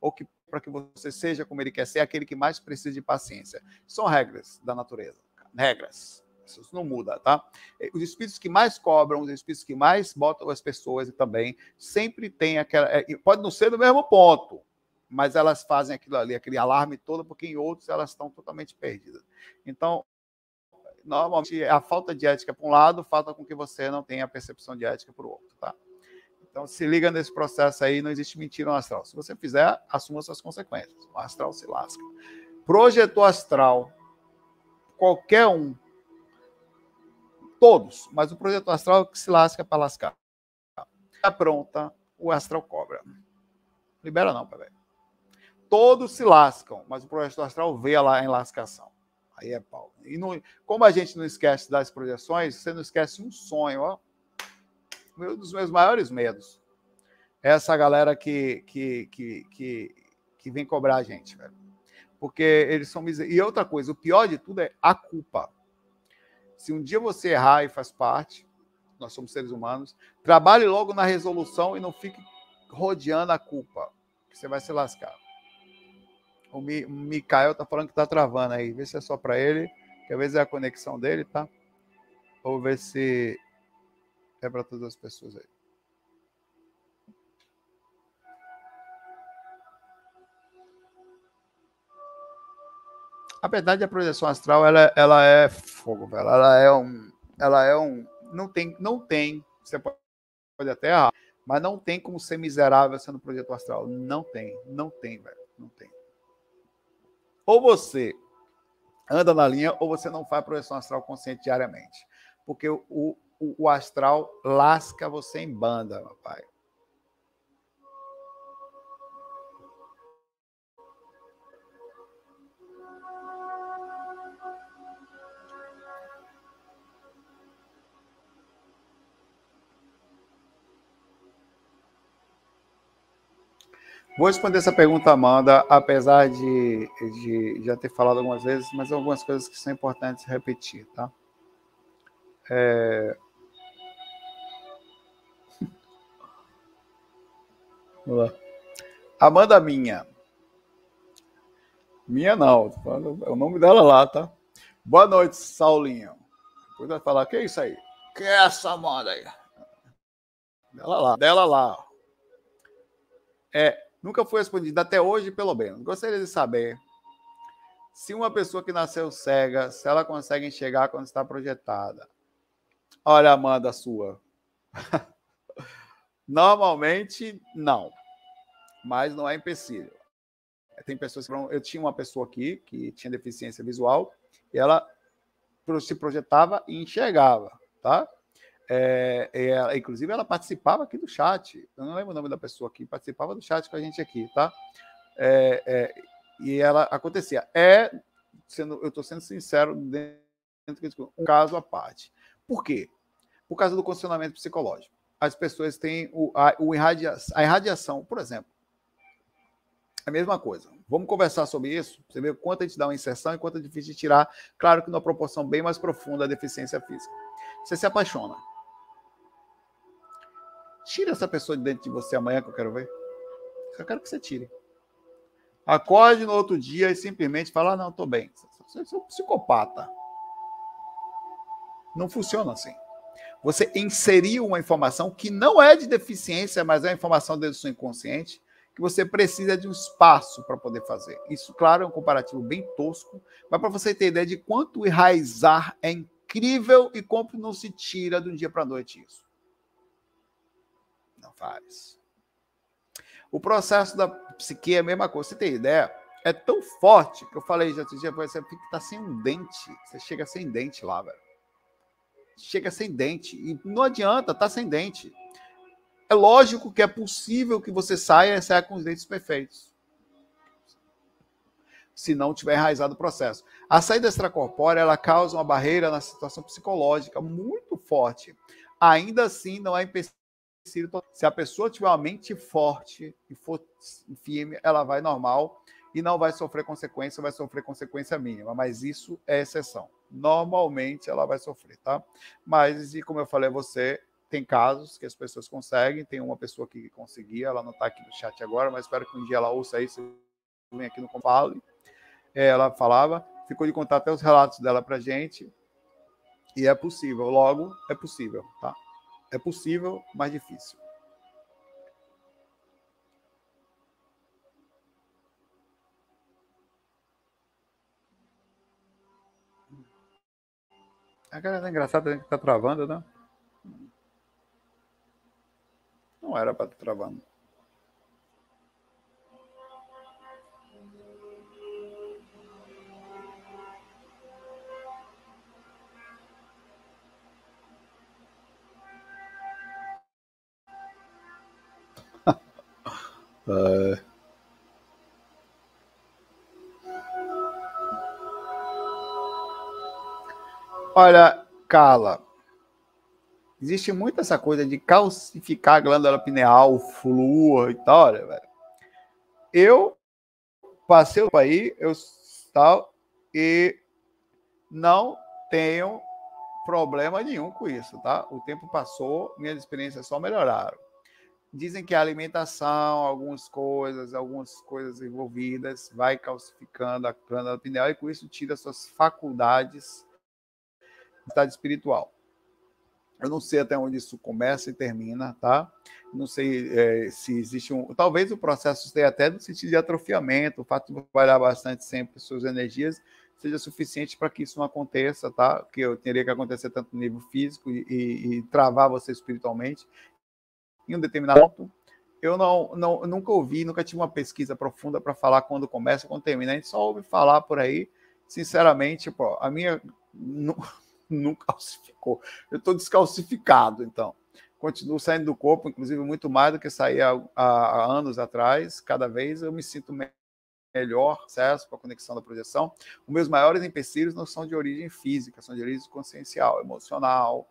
ou que para que você seja como ele quer ser, aquele que mais precisa de paciência. São regras da natureza, regras. Isso não muda, tá? Os espíritos que mais cobram, os espíritos que mais botam as pessoas e também sempre tem aquela. É, pode não ser no mesmo ponto, mas elas fazem aquilo ali, aquele alarme todo, porque em outros elas estão totalmente perdidas. Então, normalmente a falta de ética para um lado falta com que você não tenha a percepção de ética para o outro, tá? Então, se liga nesse processo aí, não existe mentira no astral. Se você fizer, assuma suas consequências. O astral se lasca. Projetor astral, qualquer um, todos, mas o projetor astral é que se lasca para lascar. Está pronta, o astral cobra. Libera não, pai. Todos se lascam, mas o projetor astral vê lá em lascação. Aí é pau. E não, como a gente não esquece das projeções, você não esquece um sonho, ó um dos meus maiores medos. É essa galera que, que, que, que, que vem cobrar a gente, velho. Porque eles são E outra coisa, o pior de tudo é a culpa. Se um dia você errar e faz parte, nós somos seres humanos, trabalhe logo na resolução e não fique rodeando a culpa, que você vai se lascar. O Mikael tá falando que tá travando aí. Vê se é só para ele, que às vezes é a conexão dele, tá? Ou ver se é para todas as pessoas aí. A verdade, a projeção astral, ela, ela é fogo, velho. Ela é um, ela é um, não tem, não tem. Você pode, pode até errar, mas não tem como ser miserável sendo projeto astral. Não tem, não tem, velho, não tem. Ou você anda na linha ou você não faz projeção astral consciente diariamente. Porque o, o, o astral lasca você em banda, meu pai. Vou responder essa pergunta, Amanda, apesar de, de já ter falado algumas vezes, mas algumas coisas que são importantes repetir, tá? É... Vamos lá. Amanda Minha. Minha não, é o nome dela lá, tá? Boa noite, Saulinho. Depois vai falar, que é isso aí? Que é essa Amanda aí? Dela lá, dela lá. É, Nunca foi respondida até hoje, pelo menos. Gostaria de saber se uma pessoa que nasceu cega, se ela consegue enxergar quando está projetada. Olha, Amanda, sua. Normalmente, não. Mas não é empecilho. Tem pessoas que. Eu tinha uma pessoa aqui que tinha deficiência visual e ela se projetava e enxergava, tá? É, é, inclusive, ela participava aqui do chat. Eu não lembro o nome da pessoa aqui, participava do chat com a gente aqui, tá? É, é e ela acontecia. É, sendo, eu estou sendo sincero, dentro de um caso à parte. Por quê? Por causa do condicionamento psicológico. As pessoas têm o, a, o irradia, a irradiação, por exemplo. A mesma coisa. Vamos conversar sobre isso. Você vê quanto a gente dá uma inserção e quanto é difícil de tirar. Claro que numa proporção bem mais profunda a deficiência física. Você se apaixona Tira essa pessoa de dentro de você amanhã que eu quero ver. Eu quero que você tire. Acorde no outro dia e simplesmente fala: ah, não, estou bem. Você é um psicopata. Não funciona assim. Você inseriu uma informação que não é de deficiência, mas é uma informação dentro do seu inconsciente, que você precisa de um espaço para poder fazer. Isso, claro, é um comparativo bem tosco, mas para você ter ideia de quanto enraizar é incrível e como não se tira de um dia para a noite isso. Não faz. O processo da psique é a mesma coisa. Você tem ideia? É tão forte que eu falei já outro dia, você fica tá sem um dente. Você chega sem dente lá, velho. Chega sem dente. E não adianta, tá sem dente. É lógico que é possível que você saia e saia com os dentes perfeitos. Se não tiver enraizado o processo. A saída extracorpórea ela causa uma barreira na situação psicológica muito forte. Ainda assim, não é empecilho se a pessoa tiver uma mente forte e for firme, ela vai normal e não vai sofrer consequência, vai sofrer consequência mínima, mas isso é exceção. Normalmente ela vai sofrer, tá? Mas, e como eu falei a você, tem casos que as pessoas conseguem, tem uma pessoa que conseguia, ela não está aqui no chat agora, mas espero que um dia ela ouça isso, vem aqui no Fale. É, ela falava, ficou de contar até os relatos dela para gente, e é possível, logo é possível, tá? É possível, mas difícil. A cara é engraçada que tá travando, né? Não era para estar tá travando. Uh... Olha, Carla, existe muito essa coisa de calcificar a glândula pineal, flúor e tal, olha, velho. Eu passei por aí, eu tal, e não tenho problema nenhum com isso, tá? O tempo passou, minhas experiências só melhoraram. Dizem que a alimentação, algumas coisas, algumas coisas envolvidas, vai calcificando a glândula pineal e com isso tira suas faculdades de estado espiritual. Eu não sei até onde isso começa e termina, tá? Não sei é, se existe um. Talvez o processo esteja até no sentido de atrofiamento, o fato de trabalhar bastante sempre suas energias seja suficiente para que isso não aconteça, tá? Que eu teria que acontecer tanto no nível físico e, e, e travar você espiritualmente em um determinado ponto. Eu não, não nunca ouvi, nunca tive uma pesquisa profunda para falar quando começa, quando termina. A gente só ouve falar por aí. sinceramente, pô, a minha não, não calcificou. Eu estou descalcificado, então. Continuo saindo do corpo, inclusive muito mais do que saía há, há anos atrás. Cada vez eu me sinto melhor acesso com a conexão da projeção. Os meus maiores empecilhos não são de origem física, são de origem consciencial, emocional,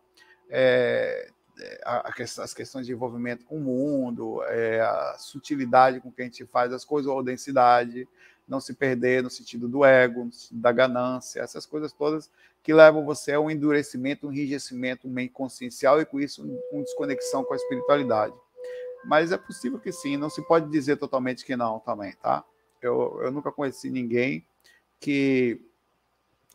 é, é as questões de envolvimento com o mundo, é, a sutilidade com que a gente faz as coisas, ou densidade, não se perder no sentido do ego, da ganância, essas coisas todas que levam você a um endurecimento, um enrijecimento meio consciencial e com isso uma desconexão com a espiritualidade. Mas é possível que sim, não se pode dizer totalmente que não também, tá? Eu, eu nunca conheci ninguém que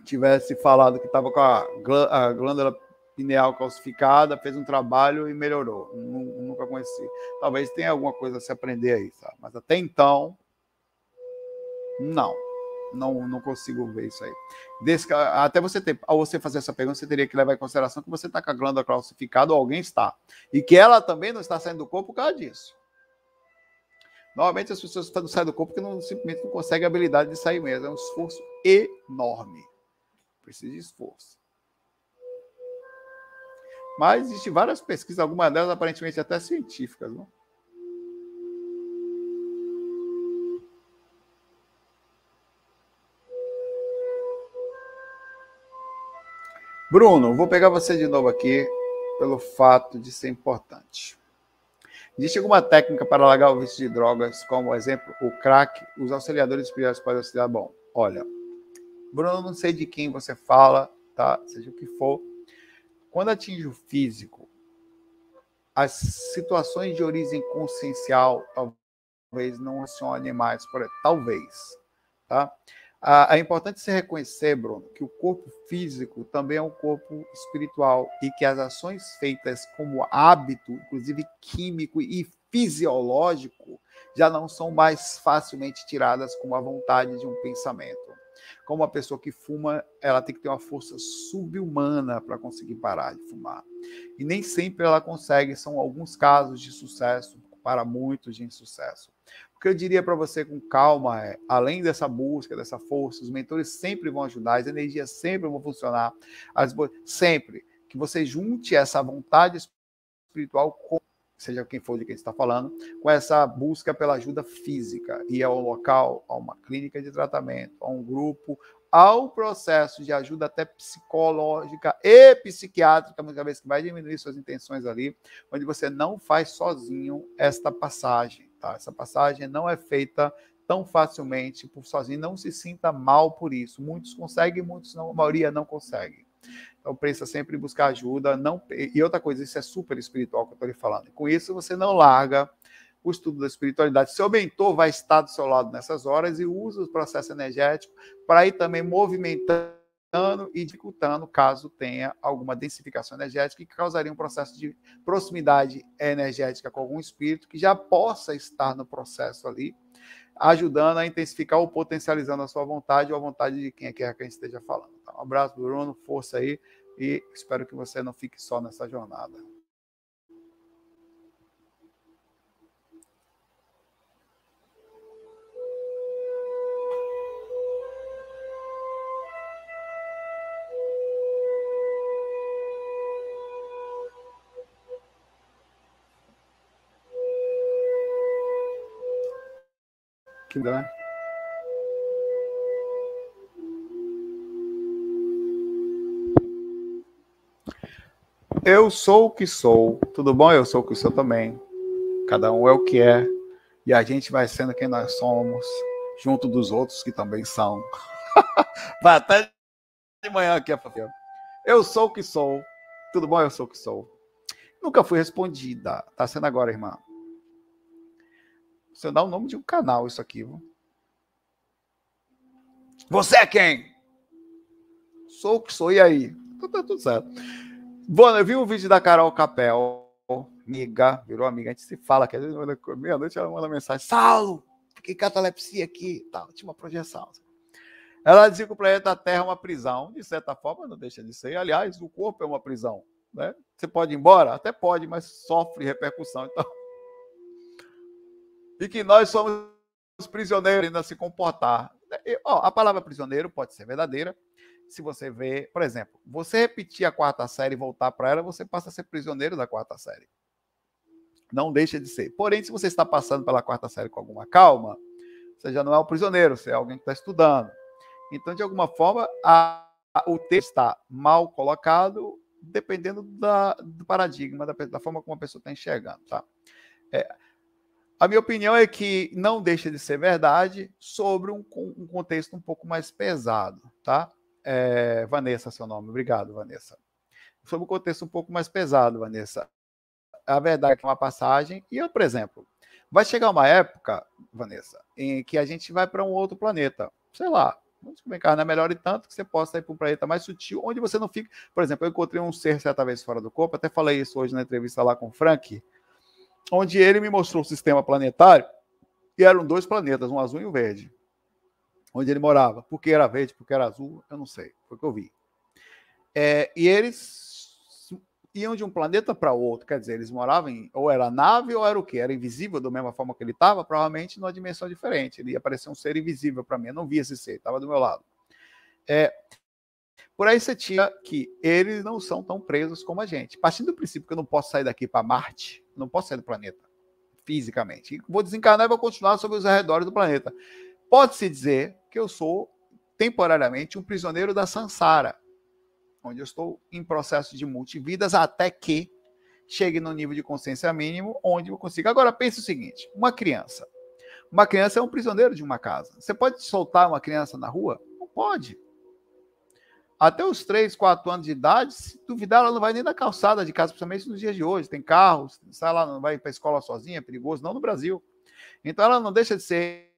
tivesse falado que estava com a, a glândula pineal calcificada, fez um trabalho e melhorou. Nunca conheci. Talvez tenha alguma coisa a se aprender aí, tá? Mas até então, não. Não, não consigo ver isso aí. Desse, até você ter, ao você fazer essa pergunta, você teria que levar em consideração que você está com a glândula calcificada ou alguém está. E que ela também não está saindo do corpo por causa disso. Normalmente as pessoas não saem do corpo porque não, simplesmente não conseguem a habilidade de sair mesmo. É um esforço enorme. Precisa de esforço. Mas existem várias pesquisas, algumas delas aparentemente até científicas. Não? Bruno, vou pegar você de novo aqui pelo fato de ser importante. Existe alguma técnica para largar o vício de drogas, como, exemplo, o crack? Os auxiliadores espirituais podem auxiliar? Bom, olha, Bruno, não sei de quem você fala, tá? Seja o que for. Quando atinge o físico, as situações de origem consciencial talvez não acionem mais, por talvez, tá? É importante se reconhecer, Bruno, que o corpo físico também é um corpo espiritual e que as ações feitas como hábito, inclusive químico e fisiológico, já não são mais facilmente tiradas como a vontade de um pensamento. Como uma pessoa que fuma, ela tem que ter uma força subhumana para conseguir parar de fumar. E nem sempre ela consegue, são alguns casos de sucesso, para muitos de insucesso. O que eu diria para você com calma é, além dessa busca, dessa força, os mentores sempre vão ajudar, as energias sempre vão funcionar, as, sempre que você junte essa vontade espiritual com seja quem for de quem está falando, com essa busca pela ajuda física, e ao local, a uma clínica de tratamento, a um grupo, ao processo de ajuda até psicológica e psiquiátrica, muitas vezes que vai diminuir suas intenções ali, onde você não faz sozinho esta passagem. Tá? Essa passagem não é feita tão facilmente por sozinho, não se sinta mal por isso. Muitos conseguem, muitos não, a maioria não consegue. Então precisa sempre buscar ajuda, não e outra coisa, isso é super espiritual que eu estou lhe falando. Com isso você não larga o estudo da espiritualidade. Seu mentor vai estar do seu lado nessas horas e usa o processo energético para ir também movimentando e dificultando caso tenha alguma densificação energética que causaria um processo de proximidade energética com algum espírito que já possa estar no processo ali, ajudando a intensificar ou potencializando a sua vontade ou a vontade de quem quer que a gente esteja falando. Então, um abraço, Bruno, força aí e espero que você não fique só nessa jornada. Que dá. Eu sou o que sou. Tudo bom? Eu sou o que sou também. Cada um é o que é. E a gente vai sendo quem nós somos, junto dos outros que também são. vai até de manhã aqui, Fafia. Eu sou o que sou. Tudo bom? Eu sou o que sou. Nunca fui respondida. Tá sendo agora, irmã. Você dá o nome de um canal, isso aqui. Viu? Você é quem? Sou o que sou, e aí? Então tá tudo certo. Bom, eu vi um vídeo da Carol Capel, amiga, virou amiga, a gente se fala, que meia-noite ela manda mensagem, Saulo, fiquei catalepsia aqui, tal, tinha uma projeção. Ela dizia que o planeta Terra é uma prisão, de certa forma não deixa de ser. Aliás, o corpo é uma prisão. Né? Você pode ir embora? Até pode, mas sofre repercussão. Então, e que nós somos prisioneiros ainda se comportar. ó, a palavra prisioneiro pode ser verdadeira. Se você vê, por exemplo, você repetir a quarta série e voltar para ela, você passa a ser prisioneiro da quarta série. Não deixa de ser. Porém, se você está passando pela quarta série com alguma calma, você já não é um prisioneiro, você é alguém que está estudando. Então, de alguma forma, a, a, o texto está mal colocado, dependendo da, do paradigma, da, da, forma como a pessoa está enxergando. Tá? É, a minha opinião é que não deixa de ser verdade sobre um, um contexto um pouco mais pesado, tá? É, Vanessa, seu nome. Obrigado, Vanessa. Sobre um contexto um pouco mais pesado, Vanessa. A verdade é que é uma passagem. E eu, por exemplo, vai chegar uma época, Vanessa, em que a gente vai para um outro planeta. Sei lá, vamos encarnar é melhor e tanto que você possa ir para um planeta mais sutil, onde você não fica. Por exemplo, eu encontrei um ser certa vez fora do corpo, até falei isso hoje na entrevista lá com o Frank onde ele me mostrou o sistema planetário, e eram dois planetas, um azul e um verde, onde ele morava. Por que era verde, por que era azul, eu não sei, foi o que eu vi. É, e eles iam de um planeta para outro, quer dizer, eles moravam em, ou era nave ou era o quê? Era invisível da mesma forma que ele estava, provavelmente numa dimensão diferente. Ele ia parecer um ser invisível para mim, eu não via esse ser, estava do meu lado. É, por aí você tinha que eles não são tão presos como a gente. Partindo do princípio que eu não posso sair daqui para Marte, não posso sair do planeta fisicamente. vou desencarnar e vou continuar sobre os arredores do planeta. Pode-se dizer que eu sou temporariamente um prisioneiro da Sansara, onde eu estou em processo de multividas até que chegue no nível de consciência mínimo onde eu consiga. Agora pense o seguinte: uma criança. Uma criança é um prisioneiro de uma casa. Você pode soltar uma criança na rua? Não pode. Até os 3, 4 anos de idade, se duvidar, ela não vai nem na calçada de casa, principalmente nos dias de hoje. Tem carros, sai lá, não vai para a escola sozinha, é perigoso, não no Brasil. Então ela não deixa de ser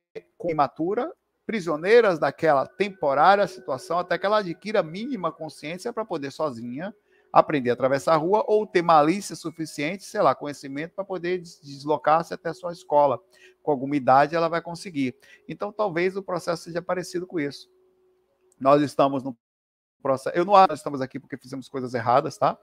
imatura, prisioneiras daquela temporária situação, até que ela adquira mínima consciência para poder sozinha aprender a atravessar a rua ou ter malícia suficiente, sei lá, conhecimento para poder deslocar-se até sua escola. Com alguma idade ela vai conseguir. Então talvez o processo seja parecido com isso. Nós estamos no processo. Eu não acho que estamos aqui porque fizemos coisas erradas, tá?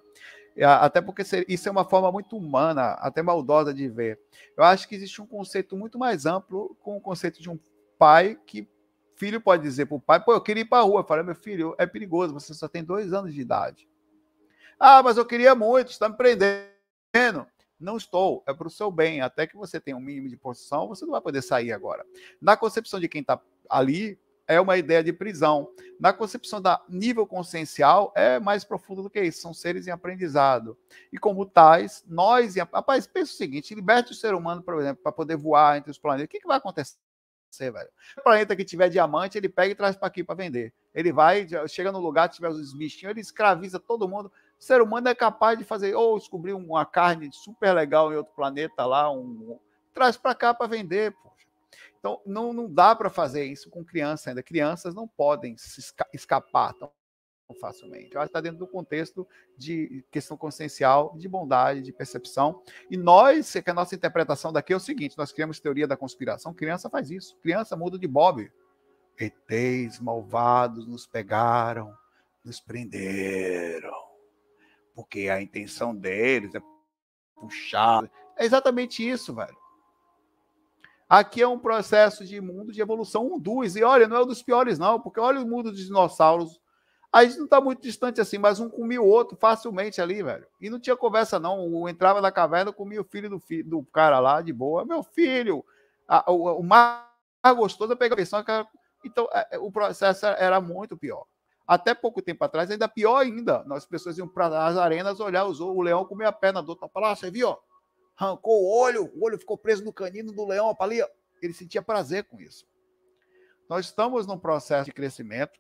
Até porque isso é uma forma muito humana, até maldosa de ver. Eu acho que existe um conceito muito mais amplo com o conceito de um pai que filho pode dizer para o pai: pô, eu queria ir para a rua. Falei, meu filho, é perigoso, você só tem dois anos de idade. Ah, mas eu queria muito, está me prendendo. Não estou, é para o seu bem. Até que você tenha um mínimo de posição, você não vai poder sair agora. Na concepção de quem está ali, é uma ideia de prisão. Na concepção da nível consciencial, é mais profundo do que isso, são seres em aprendizado. E como tais, nós. Rapaz, pensa o seguinte: liberte o ser humano, por exemplo, para poder voar entre os planetas. O que, que vai acontecer? Velho. O planeta que tiver diamante, ele pega e traz para aqui para vender. Ele vai, chega no lugar, tiver os bichinhos, ele escraviza todo mundo. O ser humano é capaz de fazer, ou descobrir uma carne super legal em outro planeta lá, um, traz para cá para vender, pô. Então, não, não dá para fazer isso com criança ainda. Crianças não podem esca escapar tão facilmente. Eu acho está dentro do contexto de questão consciencial, de bondade, de percepção. E nós, que a nossa interpretação daqui é o seguinte: nós criamos teoria da conspiração. Criança faz isso. Criança muda de Bob. ETs malvados nos pegaram, nos prenderam. Porque a intenção deles é puxar. É exatamente isso, velho. Aqui é um processo de mundo de evolução um dos. E olha, não é um dos piores, não, porque olha o mundo dos dinossauros. A gente não está muito distante assim, mas um comia o outro facilmente ali, velho. E não tinha conversa, não. O entrava na caverna, comia o filho do, do cara lá, de boa. Meu filho, a, o, o mais gostoso é pegar a versão. Então, é, é, o processo era muito pior. Até pouco tempo atrás, ainda pior ainda. Nós pessoas iam para as arenas olhar os, o leão comer a perna do outro. Falar, ah, você viu? Arrancou o olho, o olho ficou preso no canino do leão, ali, ele sentia prazer com isso. Nós estamos num processo de crescimento.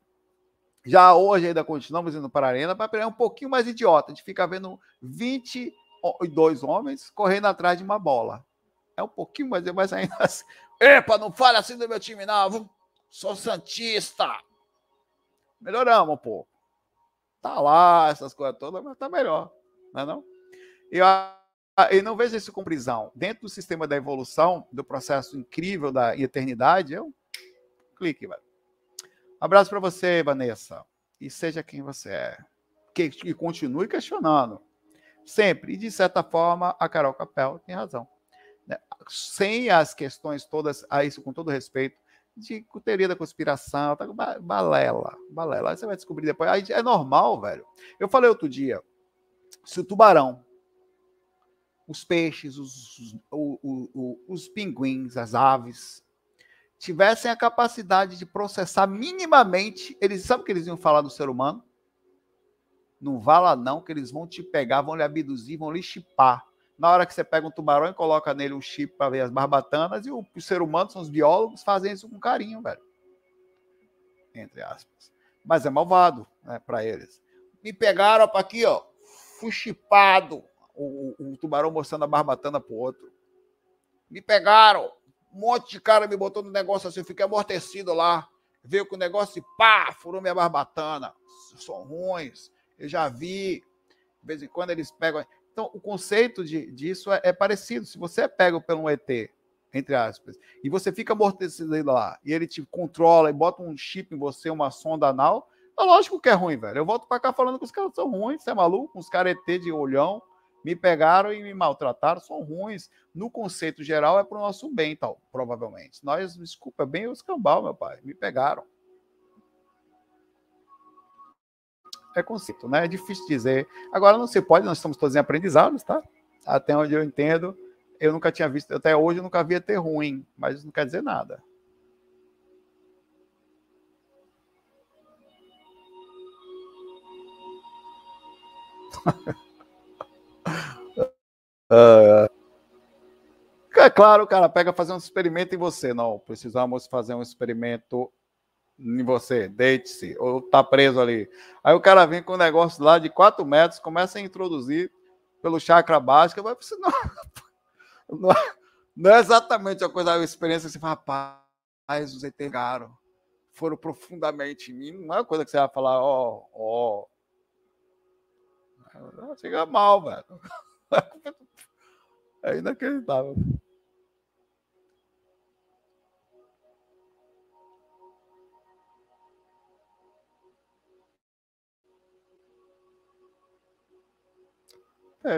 Já hoje ainda continuamos indo para a arena para pegar um pouquinho mais idiota. A gente fica vendo 22 homens correndo atrás de uma bola. É um pouquinho mais, mas ainda assim. Epa, não fale assim do meu time, não. Sou Santista. Melhoramos pouco. Tá lá, essas coisas todas, mas tá melhor. Não é não? E eu ah, e não vejo isso com prisão. Dentro do sistema da evolução, do processo incrível da eternidade, eu clique, velho. Abraço para você, Vanessa. E seja quem você é. Que, e continue questionando. Sempre. E, de certa forma, a Carol Capel tem razão. Né? Sem as questões todas, a isso com todo respeito, de teoria da conspiração, tá, balela, balela. Aí você vai descobrir depois. Aí é normal, velho. Eu falei outro dia, se o tubarão, os peixes, os, os, os, os pinguins, as aves, tivessem a capacidade de processar minimamente, eles sabem o que eles iam falar do ser humano? Não vá lá não, que eles vão te pegar, vão lhe abduzir, vão lhe chipar. Na hora que você pega um tubarão e coloca nele um chip para ver as barbatanas, e o, o, ser humano, são os biólogos, fazem isso com carinho, velho. Entre aspas. Mas é malvado, né, para eles. Me pegaram para aqui, ó, fui chipado. O, o, o, tubarão mostrando a barbatana pro outro. Me pegaram. Um monte de cara me botou no negócio assim, eu fiquei amortecido lá. Veio com o negócio e pá, furou minha barbatana. São ruins. Eu já vi. De vez em quando eles pegam. Então, o conceito de, disso é, é, parecido. Se você é pego pelo ET, entre aspas, e você fica amortecido lá, e ele te controla e bota um chip em você, uma sonda anal, é lógico que é ruim, velho. Eu volto para cá falando que os caras são ruins, você é maluco? Uns caras ET de olhão me pegaram e me maltrataram, são ruins. No conceito geral, é para o nosso bem, tal, provavelmente. Nós, desculpa, é bem os cambal, meu pai. Me pegaram. é conceito, né? É difícil dizer. Agora não se pode, nós estamos todos em aprendizados, tá? Até onde eu entendo, eu nunca tinha visto, até hoje eu nunca vi ter ruim, mas isso não quer dizer nada. uh, é claro, cara, pega fazer um experimento em você. Não, precisamos fazer um experimento em você, deite-se, ou tá preso ali. Aí o cara vem com um negócio lá de 4 metros, começa a introduzir pelo chakra básico, vai você não, não, não é exatamente a coisa, a experiência que você fala, rapaz, os etergaram, foram profundamente em mim, não é uma coisa que você vai falar, ó, ó. Chega mal, velho. É inacreditável. É,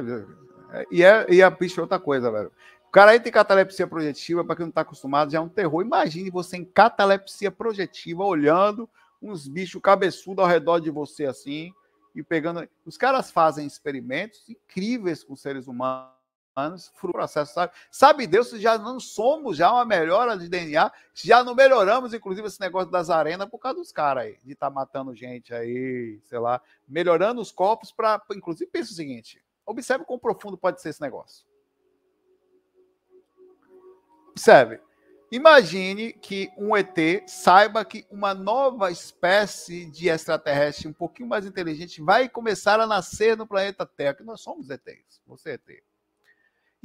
é, e, é, e a bicho é outra coisa, velho. O cara aí tem catalepsia projetiva, para quem não está acostumado, já é um terror. Imagine você em catalepsia projetiva, olhando uns bichos cabeçudos ao redor de você assim, e pegando. Os caras fazem experimentos incríveis com seres humanos o processo, sabe? Sabe Deus se já não somos já uma melhora de DNA, já não melhoramos, inclusive, esse negócio das arenas por causa dos caras aí, de estar tá matando gente aí, sei lá, melhorando os corpos para. Inclusive, pensa o seguinte: Observe quão profundo pode ser esse negócio. Observe. Imagine que um ET saiba que uma nova espécie de extraterrestre um pouquinho mais inteligente vai começar a nascer no planeta Terra, que nós somos ETs, você é ET.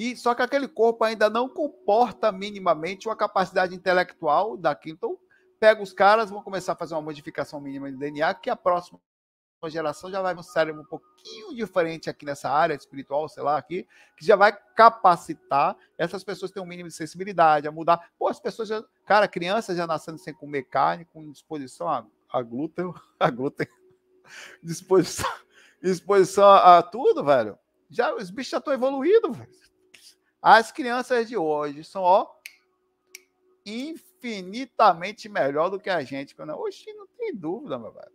E só que aquele corpo ainda não comporta minimamente uma capacidade intelectual daqui. Então, pega os caras, vão começar a fazer uma modificação mínima de DNA, que a próxima geração já vai um cérebro um pouquinho diferente aqui nessa área espiritual, sei lá, aqui, que já vai capacitar essas pessoas ter um mínimo de sensibilidade, a mudar. Pô, as pessoas já. Cara, crianças já nascendo sem comer carne, com disposição a, a glúten, a glúten, disposição, disposição a, a tudo, velho. Já, os bichos já estão evoluídos, velho. As crianças de hoje são, ó, infinitamente melhor do que a gente. Oxi, não tem dúvida, meu velho.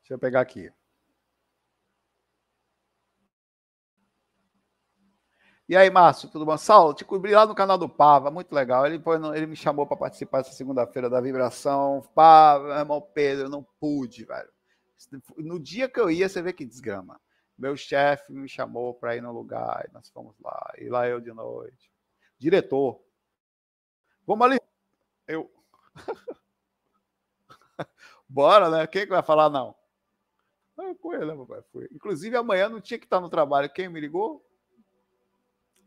Deixa eu pegar aqui. E aí, Márcio, tudo bom? Saulo, te cobri lá no canal do Pava, muito legal. Ele, foi, ele me chamou para participar essa segunda-feira da vibração. Pava, irmão Pedro, não pude, velho. No dia que eu ia, você vê que desgrama. Meu chefe me chamou para ir no lugar, e nós fomos lá. E lá eu de noite. Diretor, vamos ali. Eu. Bora, né? Quem que vai falar não? Ah, com ele, né, papai? Foi. Inclusive, amanhã não tinha que estar no trabalho. Quem me ligou?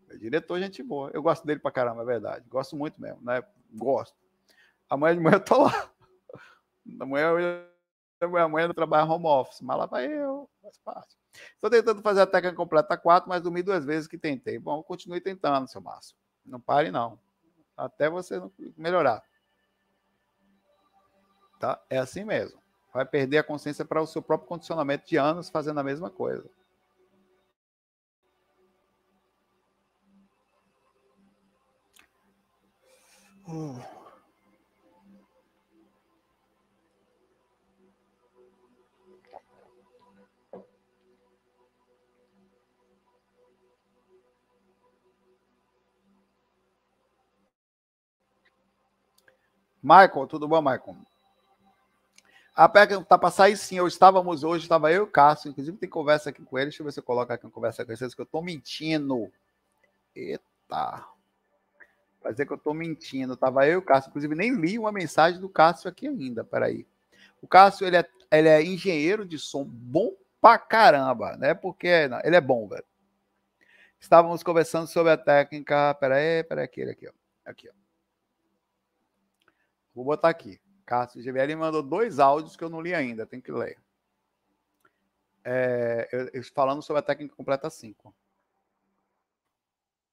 É diretor, gente boa. Eu gosto dele pra caramba, é verdade. Gosto muito mesmo, né? Gosto. Amanhã de manhã eu tô lá. Amanhã eu, então, minha mulher não é trabalha home office, mas lá vai eu, faz parte. Estou tentando fazer a técnica completa 4, mas dormi duas vezes que tentei. Bom, continue tentando, seu Márcio. Não pare, não. Até você melhorar. Tá? É assim mesmo. Vai perder a consciência para o seu próprio condicionamento de anos fazendo a mesma coisa. Uh. Michael, tudo bom, Michael? A PEC tá para sair sim. Eu estávamos hoje, estava eu e o Cássio. Inclusive, tem conversa aqui com ele. Deixa eu ver se eu coloco aqui uma conversa com vocês, que eu estou mentindo. Eita. Vai dizer que eu estou mentindo. Tava eu e o Cássio. Inclusive, nem li uma mensagem do Cássio aqui ainda. Peraí. O Cássio, ele é, ele é engenheiro de som bom pra caramba, né? Porque não, ele é bom, velho. Estávamos conversando sobre a técnica. Peraí, peraí, aqui, aqui, ó. Aqui, ó. Vou botar aqui. Cássio GBL mandou dois áudios que eu não li ainda, tem que ler. É, eu, eu, falando sobre a técnica completa 5.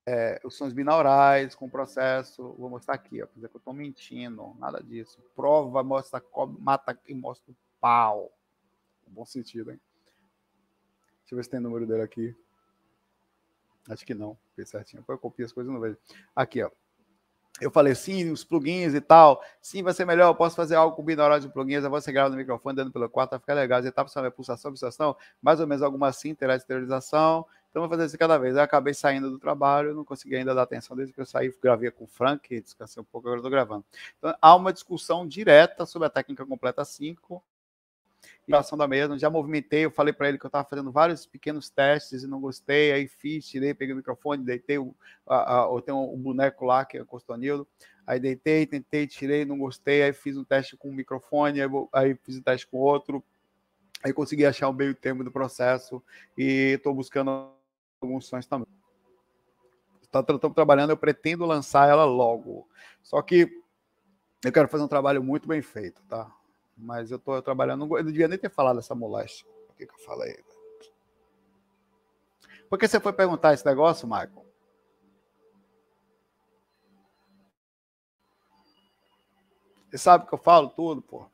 É, os sons binaurais com processo, vou mostrar aqui, ó, dizer que eu estou mentindo, nada disso. Prova, mostra, mata e mostra o pau. bom sentido, hein? Deixa eu ver se tem o número dele aqui. Acho que não, fez certinho. Depois eu copio as coisas e não vejo. Aqui, ó eu falei, sim, os plugins e tal. Sim, vai ser melhor. Eu posso fazer algo com binaural de plugins. Eu vou ser grava no microfone, dando pelo quarto, vai ficar legal. As etapas são a pulsação, pulsação, mais ou menos alguma assim, terá esterilização. Então, vou fazer isso cada vez. Eu acabei saindo do trabalho, não consegui ainda dar atenção desde que eu saí. Gravei com o Frank, descansei um pouco, agora estou gravando. Então, há uma discussão direta sobre a técnica completa 5 ação da mesma, já movimentei, eu falei para ele que eu estava fazendo vários pequenos testes e não gostei, aí fiz, tirei, peguei o microfone, deitei, o, a, a, eu tenho um boneco lá, que é o Costonildo, aí deitei, tentei, tirei, não gostei, aí fiz um teste com o microfone, aí, aí fiz um teste com outro, aí consegui achar o meio termo do processo e estou buscando alguns sons também. Estamos tá, trabalhando, eu pretendo lançar ela logo, só que eu quero fazer um trabalho muito bem feito, tá? Mas eu estou trabalhando. Eu não devia nem ter falado essa moléstia. Por que, que eu falei? Por que você foi perguntar esse negócio, Michael? Você sabe que eu falo tudo, pô.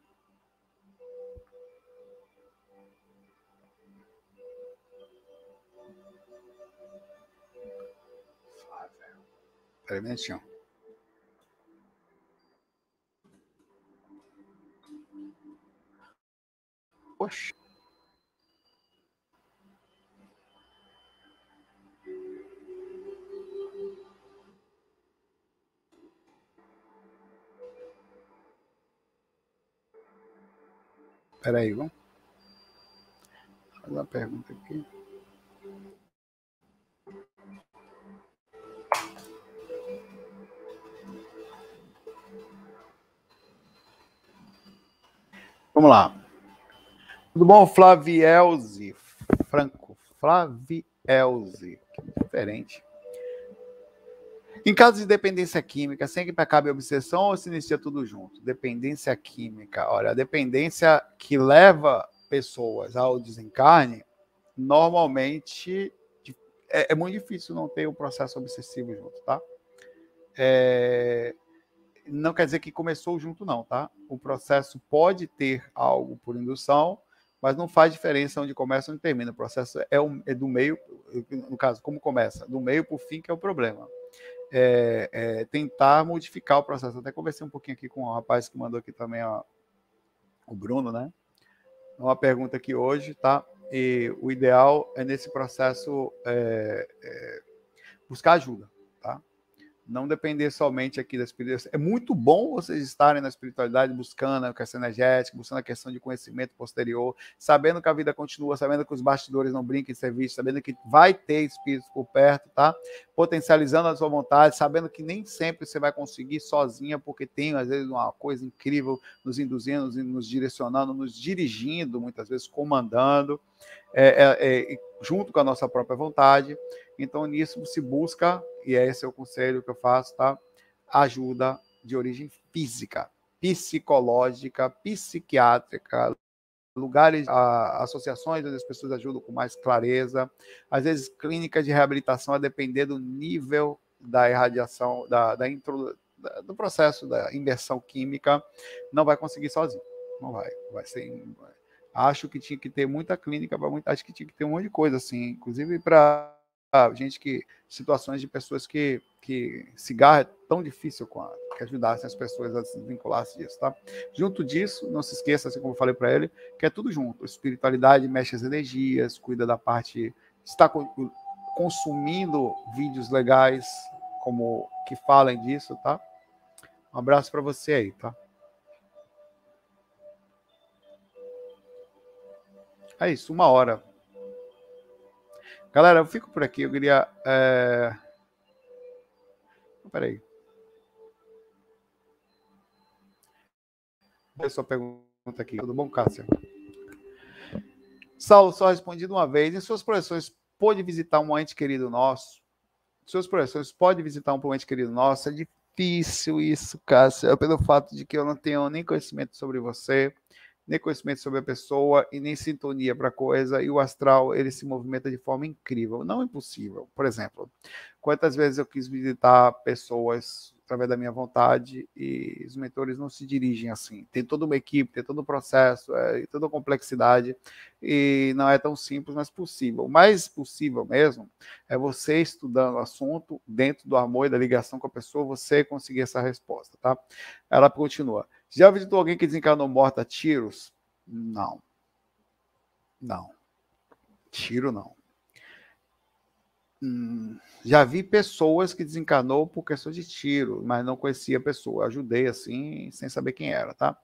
Peraí minutinho. Oxe. Espera aí, vamos fazer uma pergunta aqui. Vamos lá. Tudo bom, Flavielze? Franco. Flavielze. Diferente. Em caso de dependência química, sempre acaba a obsessão ou se inicia tudo junto? Dependência química. Olha, a dependência que leva pessoas ao desencarne, normalmente é, é muito difícil não ter o um processo obsessivo junto, tá? É, não quer dizer que começou junto, não, tá? O processo pode ter algo por indução, mas não faz diferença onde começa ou onde termina. O processo é, um, é do meio, no caso, como começa? Do meio para o fim, que é o problema. É, é, tentar modificar o processo. Até conversei um pouquinho aqui com o rapaz que mandou aqui também, ó, o Bruno, né? Uma pergunta aqui hoje, tá? E o ideal é nesse processo é, é buscar ajuda não depender somente aqui da espiritualidade. É muito bom vocês estarem na espiritualidade buscando a questão energética, buscando a questão de conhecimento posterior, sabendo que a vida continua, sabendo que os bastidores não brincam em serviço, sabendo que vai ter espíritos por perto, tá? Potencializando a sua vontade, sabendo que nem sempre você vai conseguir sozinha, porque tem, às vezes, uma coisa incrível nos induzindo, nos direcionando, nos dirigindo, muitas vezes comandando, é, é, é, junto com a nossa própria vontade. Então, nisso se busca, e esse é o conselho que eu faço, tá? Ajuda de origem física, psicológica, psiquiátrica, lugares, a, associações onde as pessoas ajudam com mais clareza, às vezes clínicas de reabilitação, a depender do nível da irradiação, da, da, do processo da inversão química, não vai conseguir sozinho. Não vai. Vai ser. Acho que tinha que ter muita clínica. Acho que tinha que ter um monte de coisa, assim, inclusive para gente que situações de pessoas que que cigarro é tão difícil quanto que ajudassem as pessoas a se desvincular-se disso, tá? Junto disso, não se esqueça, assim como eu falei para ele, que é tudo junto. Espiritualidade mexe as energias, cuida da parte, está consumindo vídeos legais, como que falem disso, tá? Um abraço para você aí, tá? É isso, uma hora. Galera, eu fico por aqui. Eu queria. É... Peraí. Vou sua pergunta aqui. Tudo bom, Cássia? Saulo, só respondi de uma vez. Em suas projeções, pode visitar um ente querido nosso? Em suas projeções, pode visitar um ente querido nosso? É difícil isso, Cássia, pelo fato de que eu não tenho nem conhecimento sobre você nem conhecimento sobre a pessoa e nem sintonia para a coisa, e o astral ele se movimenta de forma incrível, não impossível. Por exemplo, quantas vezes eu quis visitar pessoas através da minha vontade e os mentores não se dirigem assim. Tem toda uma equipe, tem todo um processo, é, toda uma complexidade e não é tão simples, mas possível. O mais possível mesmo é você estudando o assunto dentro do amor e da ligação com a pessoa, você conseguir essa resposta, tá? Ela continua. Já visitou alguém que desencarnou morto a tiros? Não. Não. Tiro não. Hum, já vi pessoas que desencarnou por questão de tiro, mas não conhecia a pessoa. Ajudei assim, sem saber quem era, tá?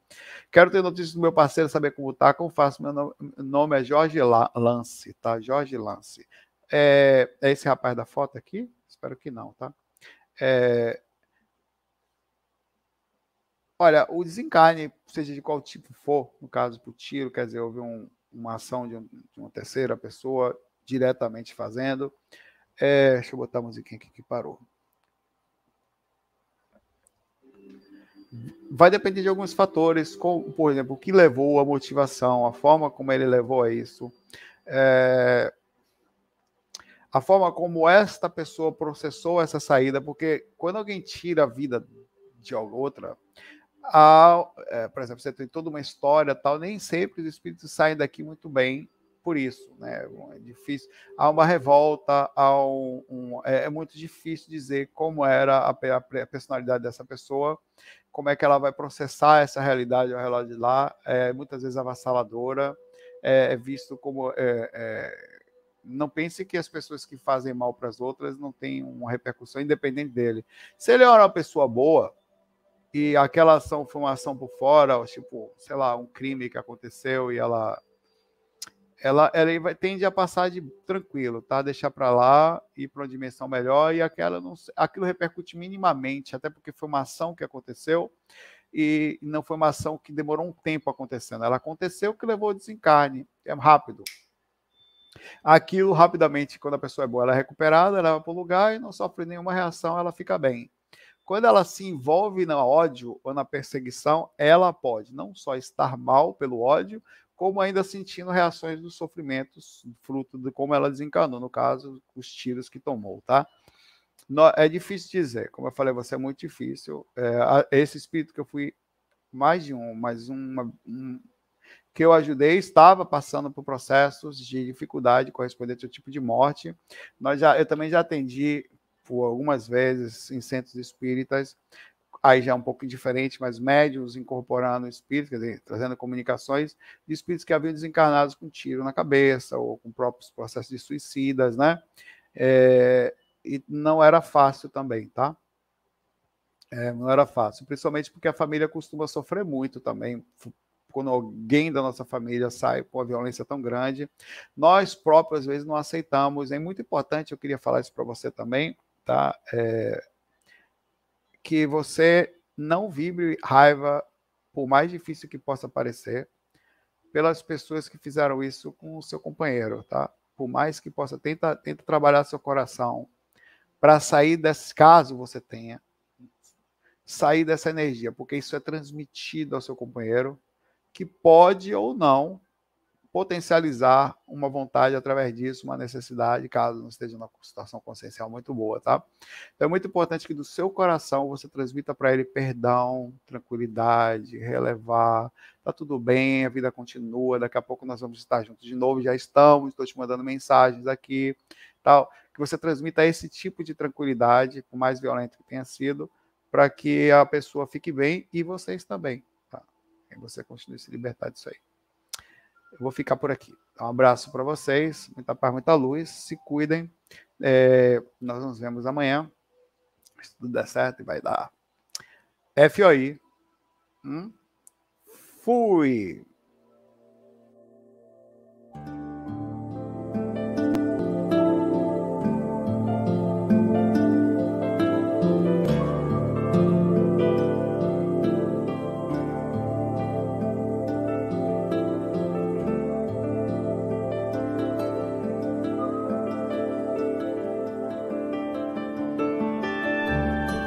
Quero ter notícias do meu parceiro, saber como tá, como faço. Meu nome é Jorge Lance, tá? Jorge Lance. É, é esse rapaz da foto aqui? Espero que não, tá? É, Olha, o desencarne, seja de qual tipo for, no caso por tiro, quer dizer, houve um, uma ação de, um, de, uma terceira pessoa diretamente fazendo. É, deixa eu botar a musiquinha aqui que parou. Vai depender de alguns fatores, como, por exemplo, o que levou a motivação, a forma como ele levou a isso, é, a forma como esta pessoa processou essa saída, porque quando alguém tira a vida de outra, é, por exemplo, você tem toda uma história tal, nem sempre os espíritos saem daqui muito bem por isso, né? É difícil. Há uma revolta, há um, um é, é, muito difícil dizer como era a, a, a, personalidade dessa pessoa, como é que ela vai processar essa realidade ao redor de lá. É muitas vezes avassaladora, é, é visto como é, é, não pense que as pessoas que fazem mal para as outras não têm uma repercussão independente dele. Se ele é uma pessoa boa, e aquela ação foi uma ação por fora, tipo, sei lá, um crime que aconteceu e ela ela, ela vai, tende a passar de tranquilo, tá? Deixar para lá, ir para uma dimensão melhor e aquela não, aquilo repercute minimamente, até porque foi uma ação que aconteceu e não foi uma ação que demorou um tempo acontecendo. Ela aconteceu que levou ao desencarne, é rápido. Aquilo rapidamente, quando a pessoa é boa, ela é recuperada, ela vai para o lugar e não sofre nenhuma reação, ela fica bem. Quando ela se envolve no ódio ou na perseguição, ela pode não só estar mal pelo ódio, como ainda sentindo reações dos sofrimentos, fruto de como ela desencanou, no caso, os tiros que tomou, tá? É difícil dizer, como eu falei, você é muito difícil. É, esse espírito que eu fui, mais de um, mais uma, um, que eu ajudei, estava passando por processos de dificuldade correspondente ao tipo de morte. Nós já, eu também já atendi por algumas vezes em centros espíritas, aí já é um pouco diferente, mas médios incorporando espíritos, quer dizer, trazendo comunicações de espíritos que haviam desencarnados com tiro na cabeça ou com próprios processos de suicidas, né? É, e não era fácil também, tá? É, não era fácil, principalmente porque a família costuma sofrer muito também quando alguém da nossa família sai com uma violência tão grande. Nós próprios, às vezes, não aceitamos. É muito importante, eu queria falar isso para você também, tá? É, que você não vibre raiva, por mais difícil que possa parecer, pelas pessoas que fizeram isso com o seu companheiro, tá? Por mais que possa, tenta, tenta trabalhar seu coração para sair desse caso você tenha, sair dessa energia, porque isso é transmitido ao seu companheiro, que pode ou não potencializar uma vontade através disso, uma necessidade, caso não esteja numa situação consciencial muito boa, tá? Então é muito importante que do seu coração você transmita para ele perdão, tranquilidade, relevar, tá tudo bem, a vida continua, daqui a pouco nós vamos estar juntos de novo, já estamos, estou te mandando mensagens aqui, tal, que você transmita esse tipo de tranquilidade, por mais violento que tenha sido, para que a pessoa fique bem e vocês também. Tá? E você continue se libertar disso aí. Eu vou ficar por aqui. Um abraço para vocês, muita paz, muita luz. Se cuidem. É, nós nos vemos amanhã. Se tudo der certo, e vai dar. FOI. Hum? Fui.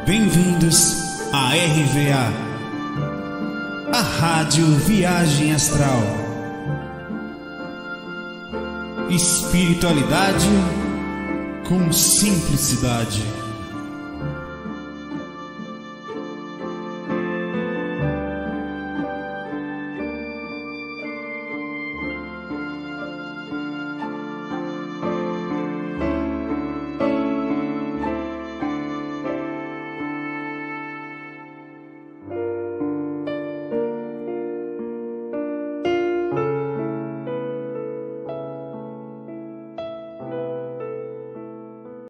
Bem-vindos à RVA, a Rádio Viagem Astral. Espiritualidade com simplicidade.